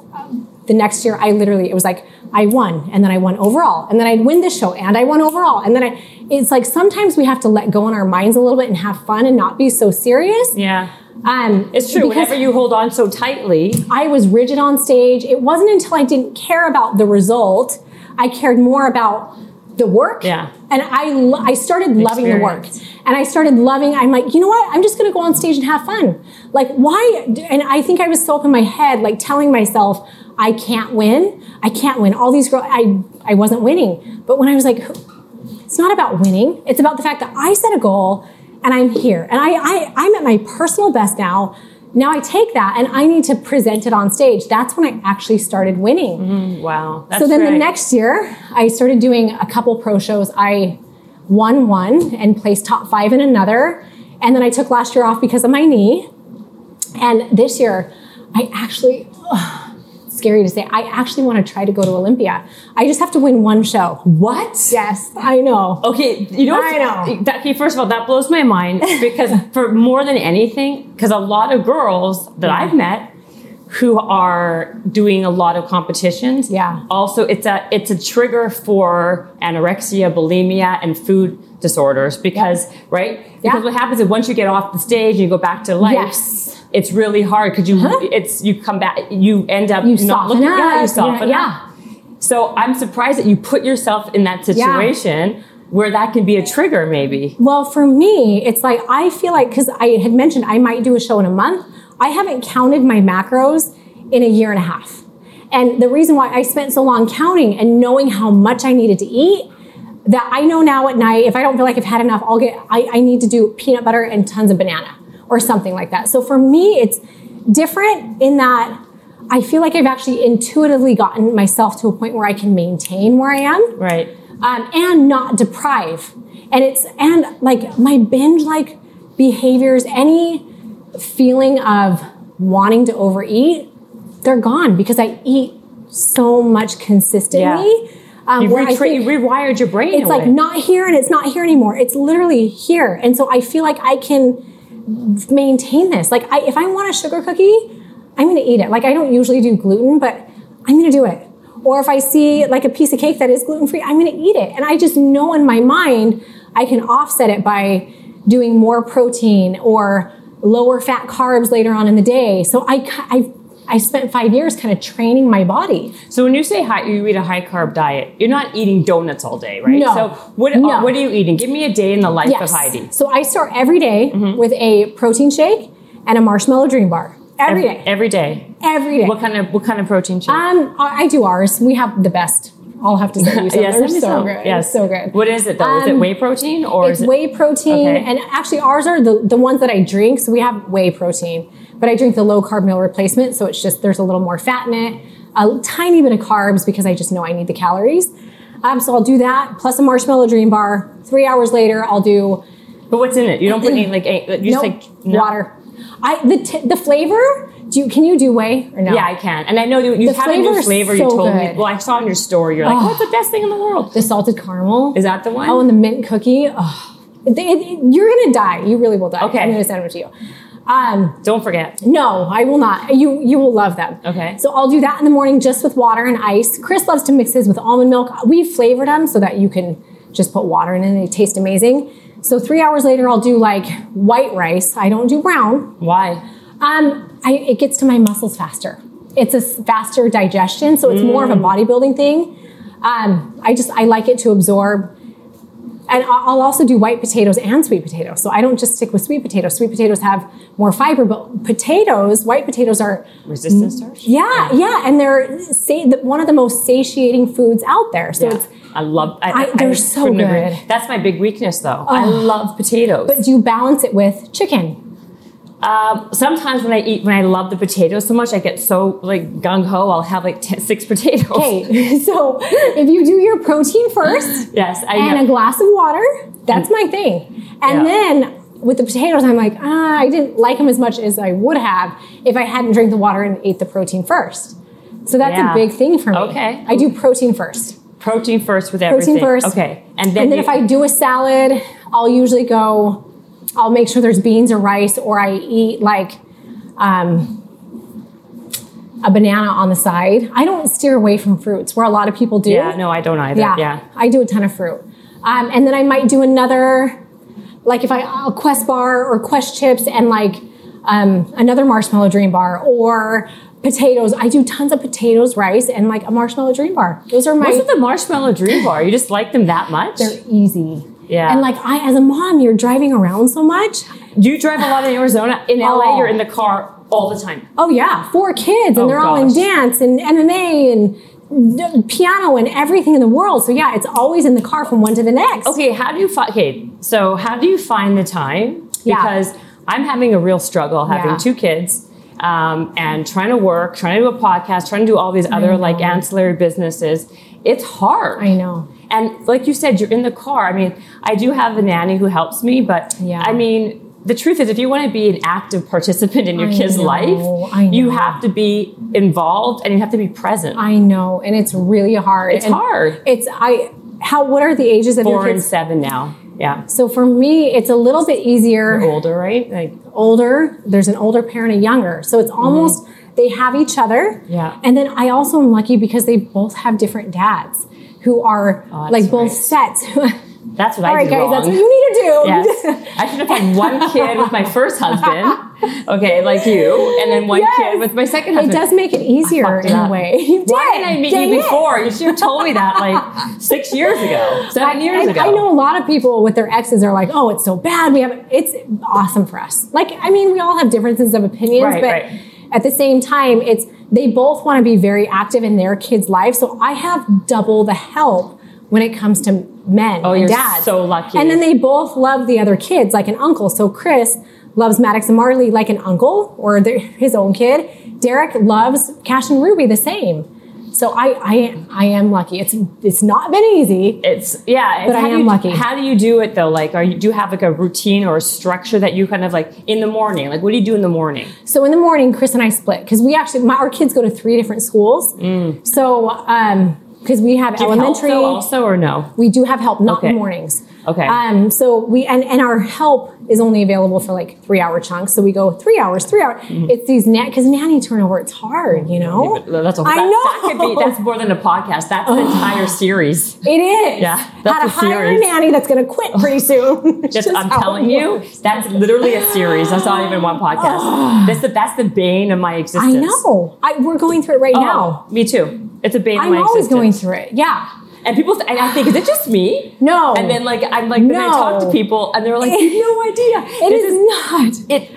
The next year, I literally, it was like, I won, and then I won overall, and then I'd win this show, and I won overall. And then I, it's like sometimes we have to let go in our minds a little bit and have fun and not be so serious. yeah. Um, It's true. because Whenever you hold on so tightly, I was rigid on stage. It wasn't until I didn't care about the result, I cared more about the work. Yeah. And I, lo- I started loving the work. And I started loving, I'm like, you know what? I'm just going to go on stage and have fun. Like, why? And I think I was so up in my head, like telling myself, I can't win. I can't win. All these girls, I, I wasn't winning. But when I was like, it's not about winning. It's about the fact that I set a goal and I'm here. And I, I, I'm at my personal best now. Now I take that and I need to present it on stage. That's when I actually started winning. Mm-hmm. wow. That's so then the next year, I started doing a couple pro shows. I won one and placed top five in another. And then I took last year off because of my knee. And this year, I actually, ugh, scary to say, I actually want to try to go to Olympia. I just have to win one show. What? Yes, I know. Okay, you know, I know. That, okay, first of all, that blows my mind because for more than anything, because a lot of girls that I've met who are doing a lot of competitions, Yeah. Also, it's a it's a trigger for anorexia, bulimia, and food disorders because right because what happens is once you get off the stage and you go back to life. Yes. It's really hard because you Huh? it's you come back you end up You not looking yeah you up, soften yeah. up. So I'm surprised that you put yourself in that situation where that can be a trigger, maybe. Well, for me, it's like I feel like because I had mentioned I might do a show in a month. I haven't counted my macros in a year and a half. And the reason why I spent so long counting and knowing how much I needed to eat, that I know now at night, if I don't feel like I've had enough, I'll get, I, I need to do peanut butter and tons of banana or something like that. So for me, it's different in that I feel like I've actually intuitively gotten myself to a point where I can maintain where I am Right. um, and not deprive. And it's and like my binge like behaviors, any feeling of wanting to overeat, they're gone because I eat so much consistently. Um, You, where I retra- you rewired your brain. it's like not here and it's not here anymore. It's literally here. And so I feel like I can maintain this. Like I, if I want a sugar cookie, I'm going to eat it. Like I don't usually do gluten, but I'm going to do it. Or if I see like a piece of cake that is gluten free, I'm going to eat it. And I just know in my mind I can offset it by doing more protein or lower fat carbs later on in the day. So I, I, I spent five years kind of training my body. So when you say high, you eat a high carb diet, you're not eating donuts all day, right? No. So what No. what are you eating? Give me a day in the life of Heidi. So I start every day Mm-hmm. with a protein shake and a marshmallow dream bar. Every day. Every day. Every day. What kind of what kind of protein shake? Um, I do ours. We have the best. I'll have to say you. So Yes, they're so some. good. Yes, so good. What is it though? is it Um, whey protein or It's is it whey protein, Okay. and actually ours are the, the ones that I drink. So we have whey protein, but I drink the low carb meal replacement. So it's just there's a little more fat in it, a tiny bit of carbs because I just know I need the calories. Um, so I'll do that plus a marshmallow dream bar. Three hours later, I'll do But what's in it? You don't put any like any- you just nope, like no? water. I the t- the flavor. Do you can you do whey or no? Yeah, I can. And I know you, you have a new flavor flavor. you so told me. good. Well, I saw in your story. You're like, Oh. what's the best thing in the world? The salted caramel. Is that the one? Oh, and the mint cookie. Oh, It- it- you're gonna die. You really will die. Okay. I'm gonna send them to you. Um, Don't forget. no, I will not. You you will love them. Okay. So I'll do that in the morning just with water and ice. Chris loves to mix his with almond milk. We've flavored them so that you can just put water in it and they taste amazing. So three hours later, I'll do like white rice. I don't do brown. Why? Um, I, it gets to my muscles faster. It's a faster digestion, so it's more of Mm. a bodybuilding thing. Um, I just I like it to absorb. And I- I'll also do white potatoes and sweet potatoes. So I don't just stick with sweet potatoes. Sweet potatoes have more fiber, but potatoes, white potatoes are Resistant starch? yeah, yeah, and they're sa- the- one of the most satiating foods out there. So Yeah. it's I love. I, I- they're so couldn't agree. good. That's my big weakness, though. I love potatoes. but do you balance it with chicken? Um, sometimes when I eat, when I love the potatoes so much, I get so like gung ho. I'll have like t- six potatoes. Okay, so if you do your protein first, Yes, I and know. a glass of water. That's my thing. And Yeah. then with the potatoes, I'm like, ah, I didn't like them as much as I would have if I hadn't drank the water and ate the protein first. So that's Yeah. a big thing for me. Okay. I do protein first. protein first with everything. Protein first. Okay, and then, And then you- if I do a salad, I'll usually go, I'll make sure there's beans or rice, or I eat like um, a banana on the side. I don't steer away from fruits where a lot of people do. yeah, no, I don't either. Yeah, Yeah, I do a ton of fruit. Um, and then I might do another, like if I a Quest bar or Quest chips and like um, another marshmallow dream bar or potatoes. I do tons of potatoes, rice, and like a marshmallow dream bar. Those are my. What's the marshmallow dream bar? You just like them that much? they're easy. Yeah. And like I, as a mom, you're driving around so much. Do you drive a lot in Arizona? In LA, Oh. you're in the car all the time. Oh yeah, four kids, and Oh, they're all in dance and MMA and piano and everything in the world. So yeah, it's always in the car from one to the next. Okay, how do you find? Okay, so how do you find the time? Yeah. Because I'm having a real struggle having Yeah. two kids um, and trying to work, trying to do a podcast, trying to do all these other like ancillary businesses. It's hard. I know. And like you said, you're in the car. I mean, I do have a nanny who helps me, but Yeah. I mean, the truth is, if you want to be an active participant in your I kid's know, life, you have to be involved and you have to be present. I know, and it's really hard. It's And hard. It's I. How? What are the ages of Four your and kids? seven now. Yeah. So for me, it's a little bit easier. Older, right? Like, Older. There's an older parent, a younger. So it's almost they have each other. Mm-hmm. Yeah. And then I also am lucky because they both have different dads who are Oh, like both right. sets. that's what All I right, did guys, wrong. that's what you need to do. Yes. I should have had one kid with my first husband. Okay, like you, and then one Yes. kid with my second husband. It does make it easier it in a way. You Why did. didn't I meet Dang you it. before? You should have told me that like six years ago, seven years And ago. I know a lot of people with their exes are like, "Oh, it's so bad." We have it's awesome for us. Like, I mean, we all have differences of opinions, Right, but right. at the same time, it's they both want to be very active in their kids' lives. So I have double the help when it comes to men Oh, and you're dads. so lucky. And then they both love the other kids like an uncle. So Chris loves Maddox and Marley like an uncle or their, his own kid. Derek loves Cash and Ruby the same. So I, I, I am lucky. It's it's not been easy. It's yeah, But I am you- lucky. How do you do it though? Like, are you do you have like a routine or a structure that you kind of like in the morning? Like, what do you do in the morning? So in the morning, Chris and I split because we actually my, our kids go to three different schools. So um, because we have. Do you help, elementary, though, also or no? we do have help, not in Okay. the mornings. Okay. Um, so we and, and our help is only available for like three hour chunks. So we go three hours, three hours. It's these net because nanny turnover. It's hard, you know. That's a, I that, know. that could be that's more than a podcast. That's an entire series. It is. Yeah, that's How to a hire a nanny that's going to quit pretty soon. Just, Just I'm telling you, that's literally a series. That's not even one podcast. that's the that's the bane of my existence I know. I, we're going through it right Oh, now. me too. It's a bane I'm always existence. going through it. Yeah. And people, and I think, is it just me? No. And then like I'm like, then I talk to people, and they're like, you have no idea. It This is not. It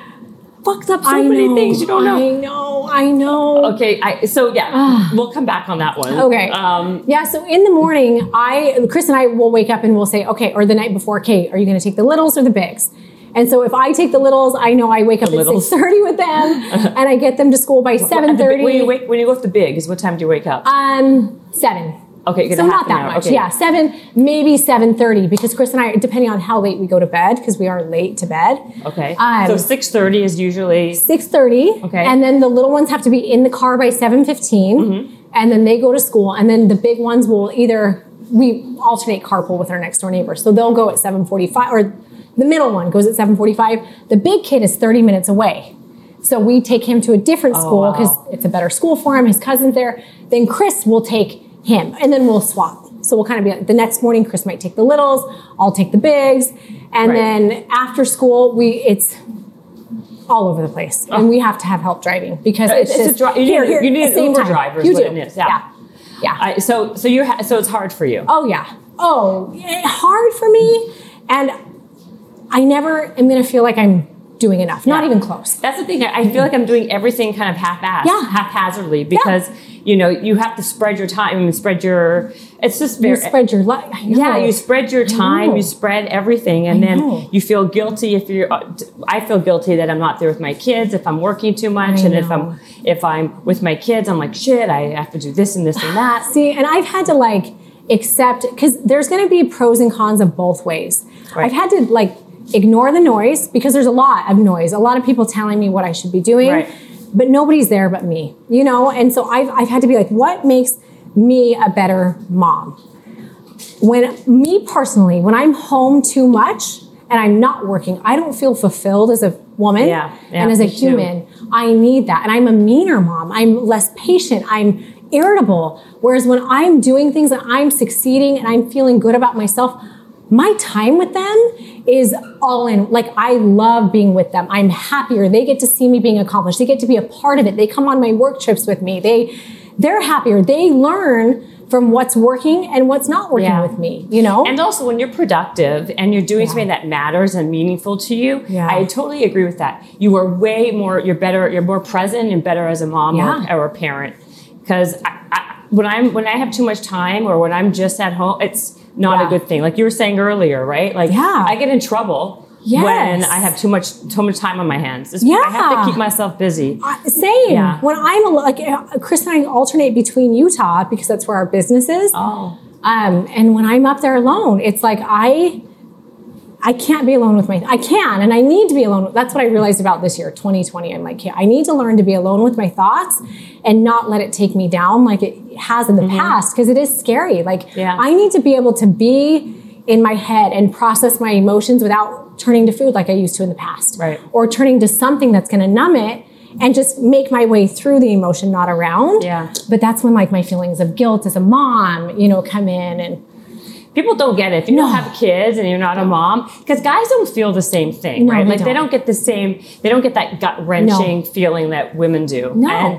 fucks up so I many know, things you don't know. I know. I know. Okay, I, so yeah, we'll come back on that one. Okay. Um, Yeah, so in the morning, I Chris and I will wake up and we'll say, okay, or the night before, Kate, are you going to take the littles or the bigs? And so if I take the littles, I know I wake up at six thirty with them, and I get them to school by seven the big- When you wake, when you go with the bigs, what time do you wake up? Um, seven. okay, you get So not that hour. much. Okay. Yeah, seven, maybe seven thirty, because Chris and I, depending on how late we go to bed, because we are late to bed. Okay. Um, so six thirty is usually. Six thirty. Okay. And then the little ones have to be in the car by seven Mm-hmm. and then they go to school, and then the big ones will either we alternate carpool with our next door neighbor, so they'll go at seven forty-five, or the middle one goes at seven forty-five. The big kid is thirty minutes away. So we take him to a different school Oh, wow. because it's a better school for him. His cousin's there. Then Chris will take him, and then we'll swap. So we'll kind of be like, the next morning. Chris might take the littles. I'll take the bigs, and Right. then after school, we it's all over the place, and we have to have help driving because it's, It's a just dri- you here, need- here, you need at the an same Uber time. driver You do. it is, yeah. yeah, yeah. I, so so you're ha- so it's hard for you. oh yeah. Oh, eh, hard for me, and I never am going to feel like I'm doing enough. Not even close. That's the thing. I feel like I'm doing everything kind of half-assed, Yeah. haphazardly, because you know you have to spread your time and spread your. It's just You spread your life. yeah, you spread your time, you spread everything, and then you feel guilty if you're. uh, I feel guilty that I'm not there with my kids, if I'm working too much, I and if. I'm if I'm with my kids, I'm like shit. I have to do this and this and that. See, and I've had to like accept because there's going to be pros and cons of both ways. Right. I've had to like ignore the noise because there's a lot of noise, a lot of people telling me what I should be doing, Right. but nobody's there but me, you know? And so I've, I've had to be like, what makes me a better mom? When me personally, when I'm home too much and I'm not working, I don't feel fulfilled as a woman Yeah, yeah, and as a me too. human. I need that. And I'm a meaner mom. I'm less patient. I'm irritable. Whereas when I'm doing things and I'm succeeding and I'm feeling good about myself, my time with them is all in. Like I love being with them. I'm happier. They get to see me being accomplished. They get to be a part of it. They come on my work trips with me. They they're happier. They learn from what's working and what's not working Yeah. with me, you know? And also, when you're productive and you're doing something that matters and meaningful to you, Yeah. I totally agree with that. You are way more, you're better, you're more present and better as a mom Yeah. or, or a parent. Because when I'm when I have too much time or when I'm just at home, it's not Yeah. a good thing. Like you were saying earlier, right? Like Yeah. I get in trouble Yes. when I have too much too much time on my hands. It's- I have to keep myself busy. Uh, Same. Yeah. When I'm like uh, Chris and I alternate between Utah because that's where our business is. Oh. Um, and when I'm up there alone, it's like I I can't be alone with my I can and I need to be alone. That's what I realized about this year, 2020. I'm like, yeah, I need to learn to be alone with my thoughts and not let it take me down like it has in the past because it is scary. Like Mm-hmm. Yeah. I need to be able to be in my head and process my emotions without turning to food like I used to in the past. Right. Or turning to something that's going to numb it and just make my way through the emotion, not around. Yeah. But that's when like my feelings of guilt as a mom, you know, come in and People don't get it. If you No. don't have kids and you're not a mom, because guys don't feel the same thing, No, right? they like they don't. don't get the same, they don't get that gut wrenching feeling that women do. No. And,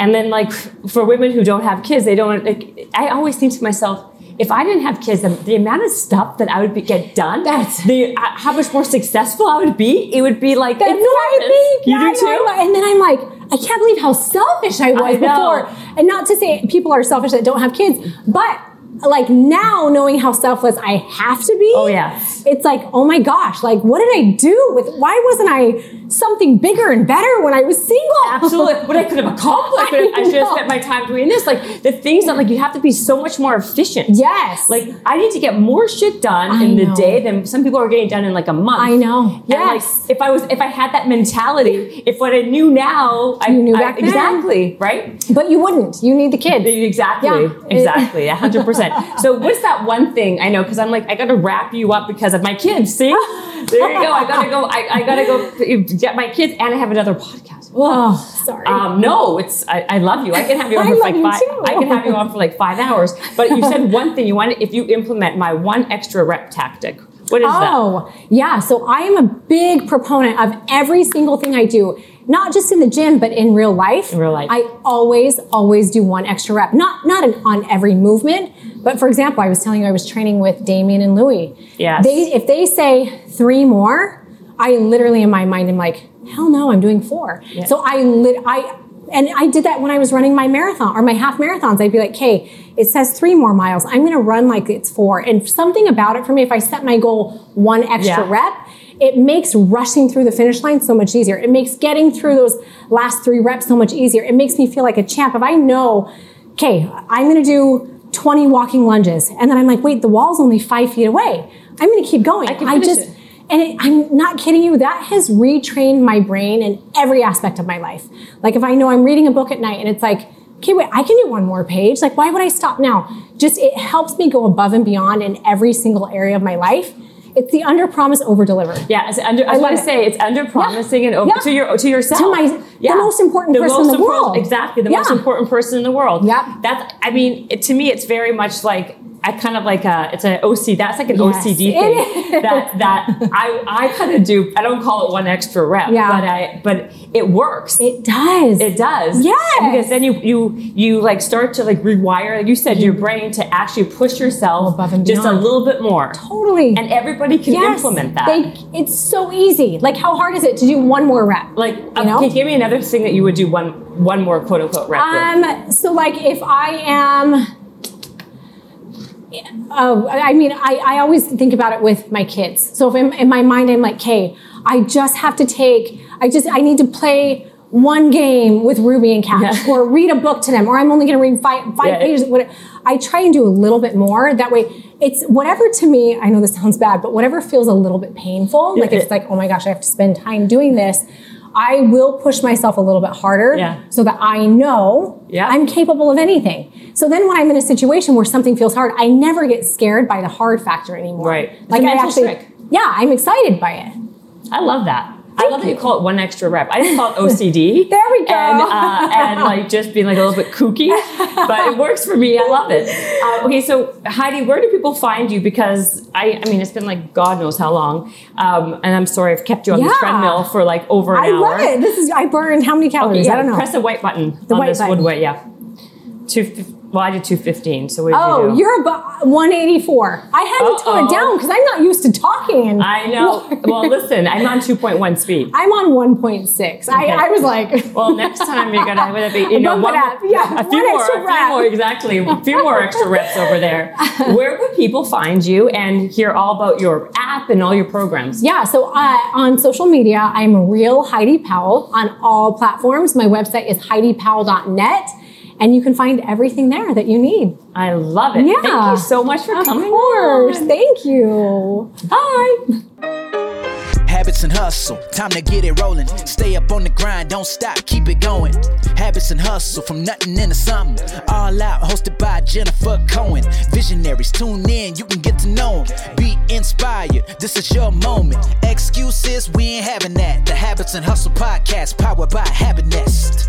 and then like for women who don't have kids, they don't, like, I always think to myself, if I didn't have kids, the, the amount of stuff that I would be, get done, That's- the, uh, how much more successful I would be, it would be like, That's enormous. what I think. You Yeah, do too? And then I'm like, I can't believe how selfish I was I before. And not to say people are selfish that don't have kids, but like now knowing how selfless I have to be. Oh, yeah. It's like, oh my gosh, like what did I do with why wasn't I something bigger and better when I was single? Absolutely. What I could have accomplished. I I, should have spent my time doing this. Like the things that like you have to be so much more efficient. Yes. Like I need to get more shit done I in the day than some people are getting done in like a month. I know. Yes. like if I was if I had that mentality, if what I knew now, I You knew I- back then. exactly right. but you wouldn't. You need the kids. Exactly, Yeah. exactly, a hundred percent. So, what's that one thing I know? Because I'm like, I got to wrap you up because of my kids. See, there you go. I gotta go. I, I gotta go get my kids, and I have another podcast. Oh, sorry. Um, no, it's I, I love you. I can have you on for like five. too. I can have you on for like five hours. But you said one thing. You want if you implement my one extra rep tactic. What is that? Oh, yeah. So I am a big proponent of every single thing I do, not just in the gym, but in real life. In real life. I always, always do one extra rep. Not not an, on every movement, but for example, I was telling you I was training with Damien and Louie. Yes. They if they say three more, I literally in my mind am like, hell no, I'm doing four. So I lit I and I did that when I was running my marathon or my half marathons. I'd be like, okay, it says three more miles. I'm going to run like it's four. And something about it for me, if I set my goal one extra Yeah. rep, it makes rushing through the finish line so much easier. It makes getting through those last three reps so much easier. It makes me feel like a champ. If I know, okay, I'm going to do 20 walking lunges, and then I'm like, wait, the wall's only five feet away. I'm going to keep going. I can finish just, it. And it, I'm not kidding you, that has retrained my brain in every aspect of my life. Like if I know I'm reading a book at night and it's like, okay, wait, I can do one more page. Like, why would I stop now? Just it helps me go above and beyond in every single area of my life. It's the under promise, over deliver. Yeah, it's under, I, I was love going to say it's under promising and over Yeah. to your to yourself To my- the most important person in the impor- world. Exactly, the Yeah. most important person in the world. Yeah, That's. I mean, it, to me, it's very much like I kind of like a. It's an OC. That's like an Yes, OCD thing that that I I kind of do. I don't call it one extra rep, Yeah. but I but it works. It does. It does. Yeah. Because then you you you like start to like rewire, like you said, your brain to actually push yourself Above and just a little bit more. totally. And everybody can Yes. implement that. They, it's so easy. Like, how hard is it to do one more rep? like, you know? okay, give me another thing that you would do one one more quote unquote rep with. Um, so like if I am, oh, I mean, I, I always think about it with my kids. So if in, in my mind, I'm like, okay, I just have to take, I just, I need to play one game with Ruby and Cash Yeah. or read a book to them, or I'm only going to read five, five Yeah. pages. What, I try and do a little bit more. That way it's whatever to me, I know this sounds bad, but whatever feels a little bit painful, like it's like, oh my gosh, I have to spend time doing this. I will push myself a little bit harder Yeah. so that I know Yeah. I'm capable of anything. So then when I'm in a situation where something feels hard, I never get scared by the hard factor anymore. Right. It's Like I actually trick. Yeah, I'm excited by it. I love that. I love that you call it one extra rep. I just call it OCD. There we go. And, uh, and like just being like a little bit kooky, but it works for me. I love it. Uh, okay, so Heidi, where do people find you? Because I, I mean, it's been like God knows how long, um, and I'm sorry I've kept you on the treadmill for like over an I hour. love it. This is I burned how many calories? Yeah, I don't know. Press the white button The on white this button. Yeah, two. Well, I did two fifteen. So what did Oh, you do? you're about 184. I had to tone it down because I'm not used to talking. I know. well, listen, I'm on two point one speed. I'm on 1.6. I, Okay. I was like, Well, next time you're gonna have to be, you know, one. Yeah, a few more, a few more, exactly, a few more extra reps over there. Where would people find you and hear all about your app and all your programs? Yeah, so uh, on social media, I'm real Heidi Powell on all platforms. My website is heidipowell.net, and you can find everything there that you need. I love it. Yeah. Thank you so much for Of coming. course, on. thank you. Bye. Habits and hustle, time to get it rolling. Stay up on the grind, don't stop, keep it going. Habits and hustle, from nothing into something. All out, hosted by Jennifer Cohen. Visionaries, tune in, you can get to know them. Be inspired, this is your moment. Excuses, we ain't having that. The Habits and Hustle podcast, powered by Habit Nest.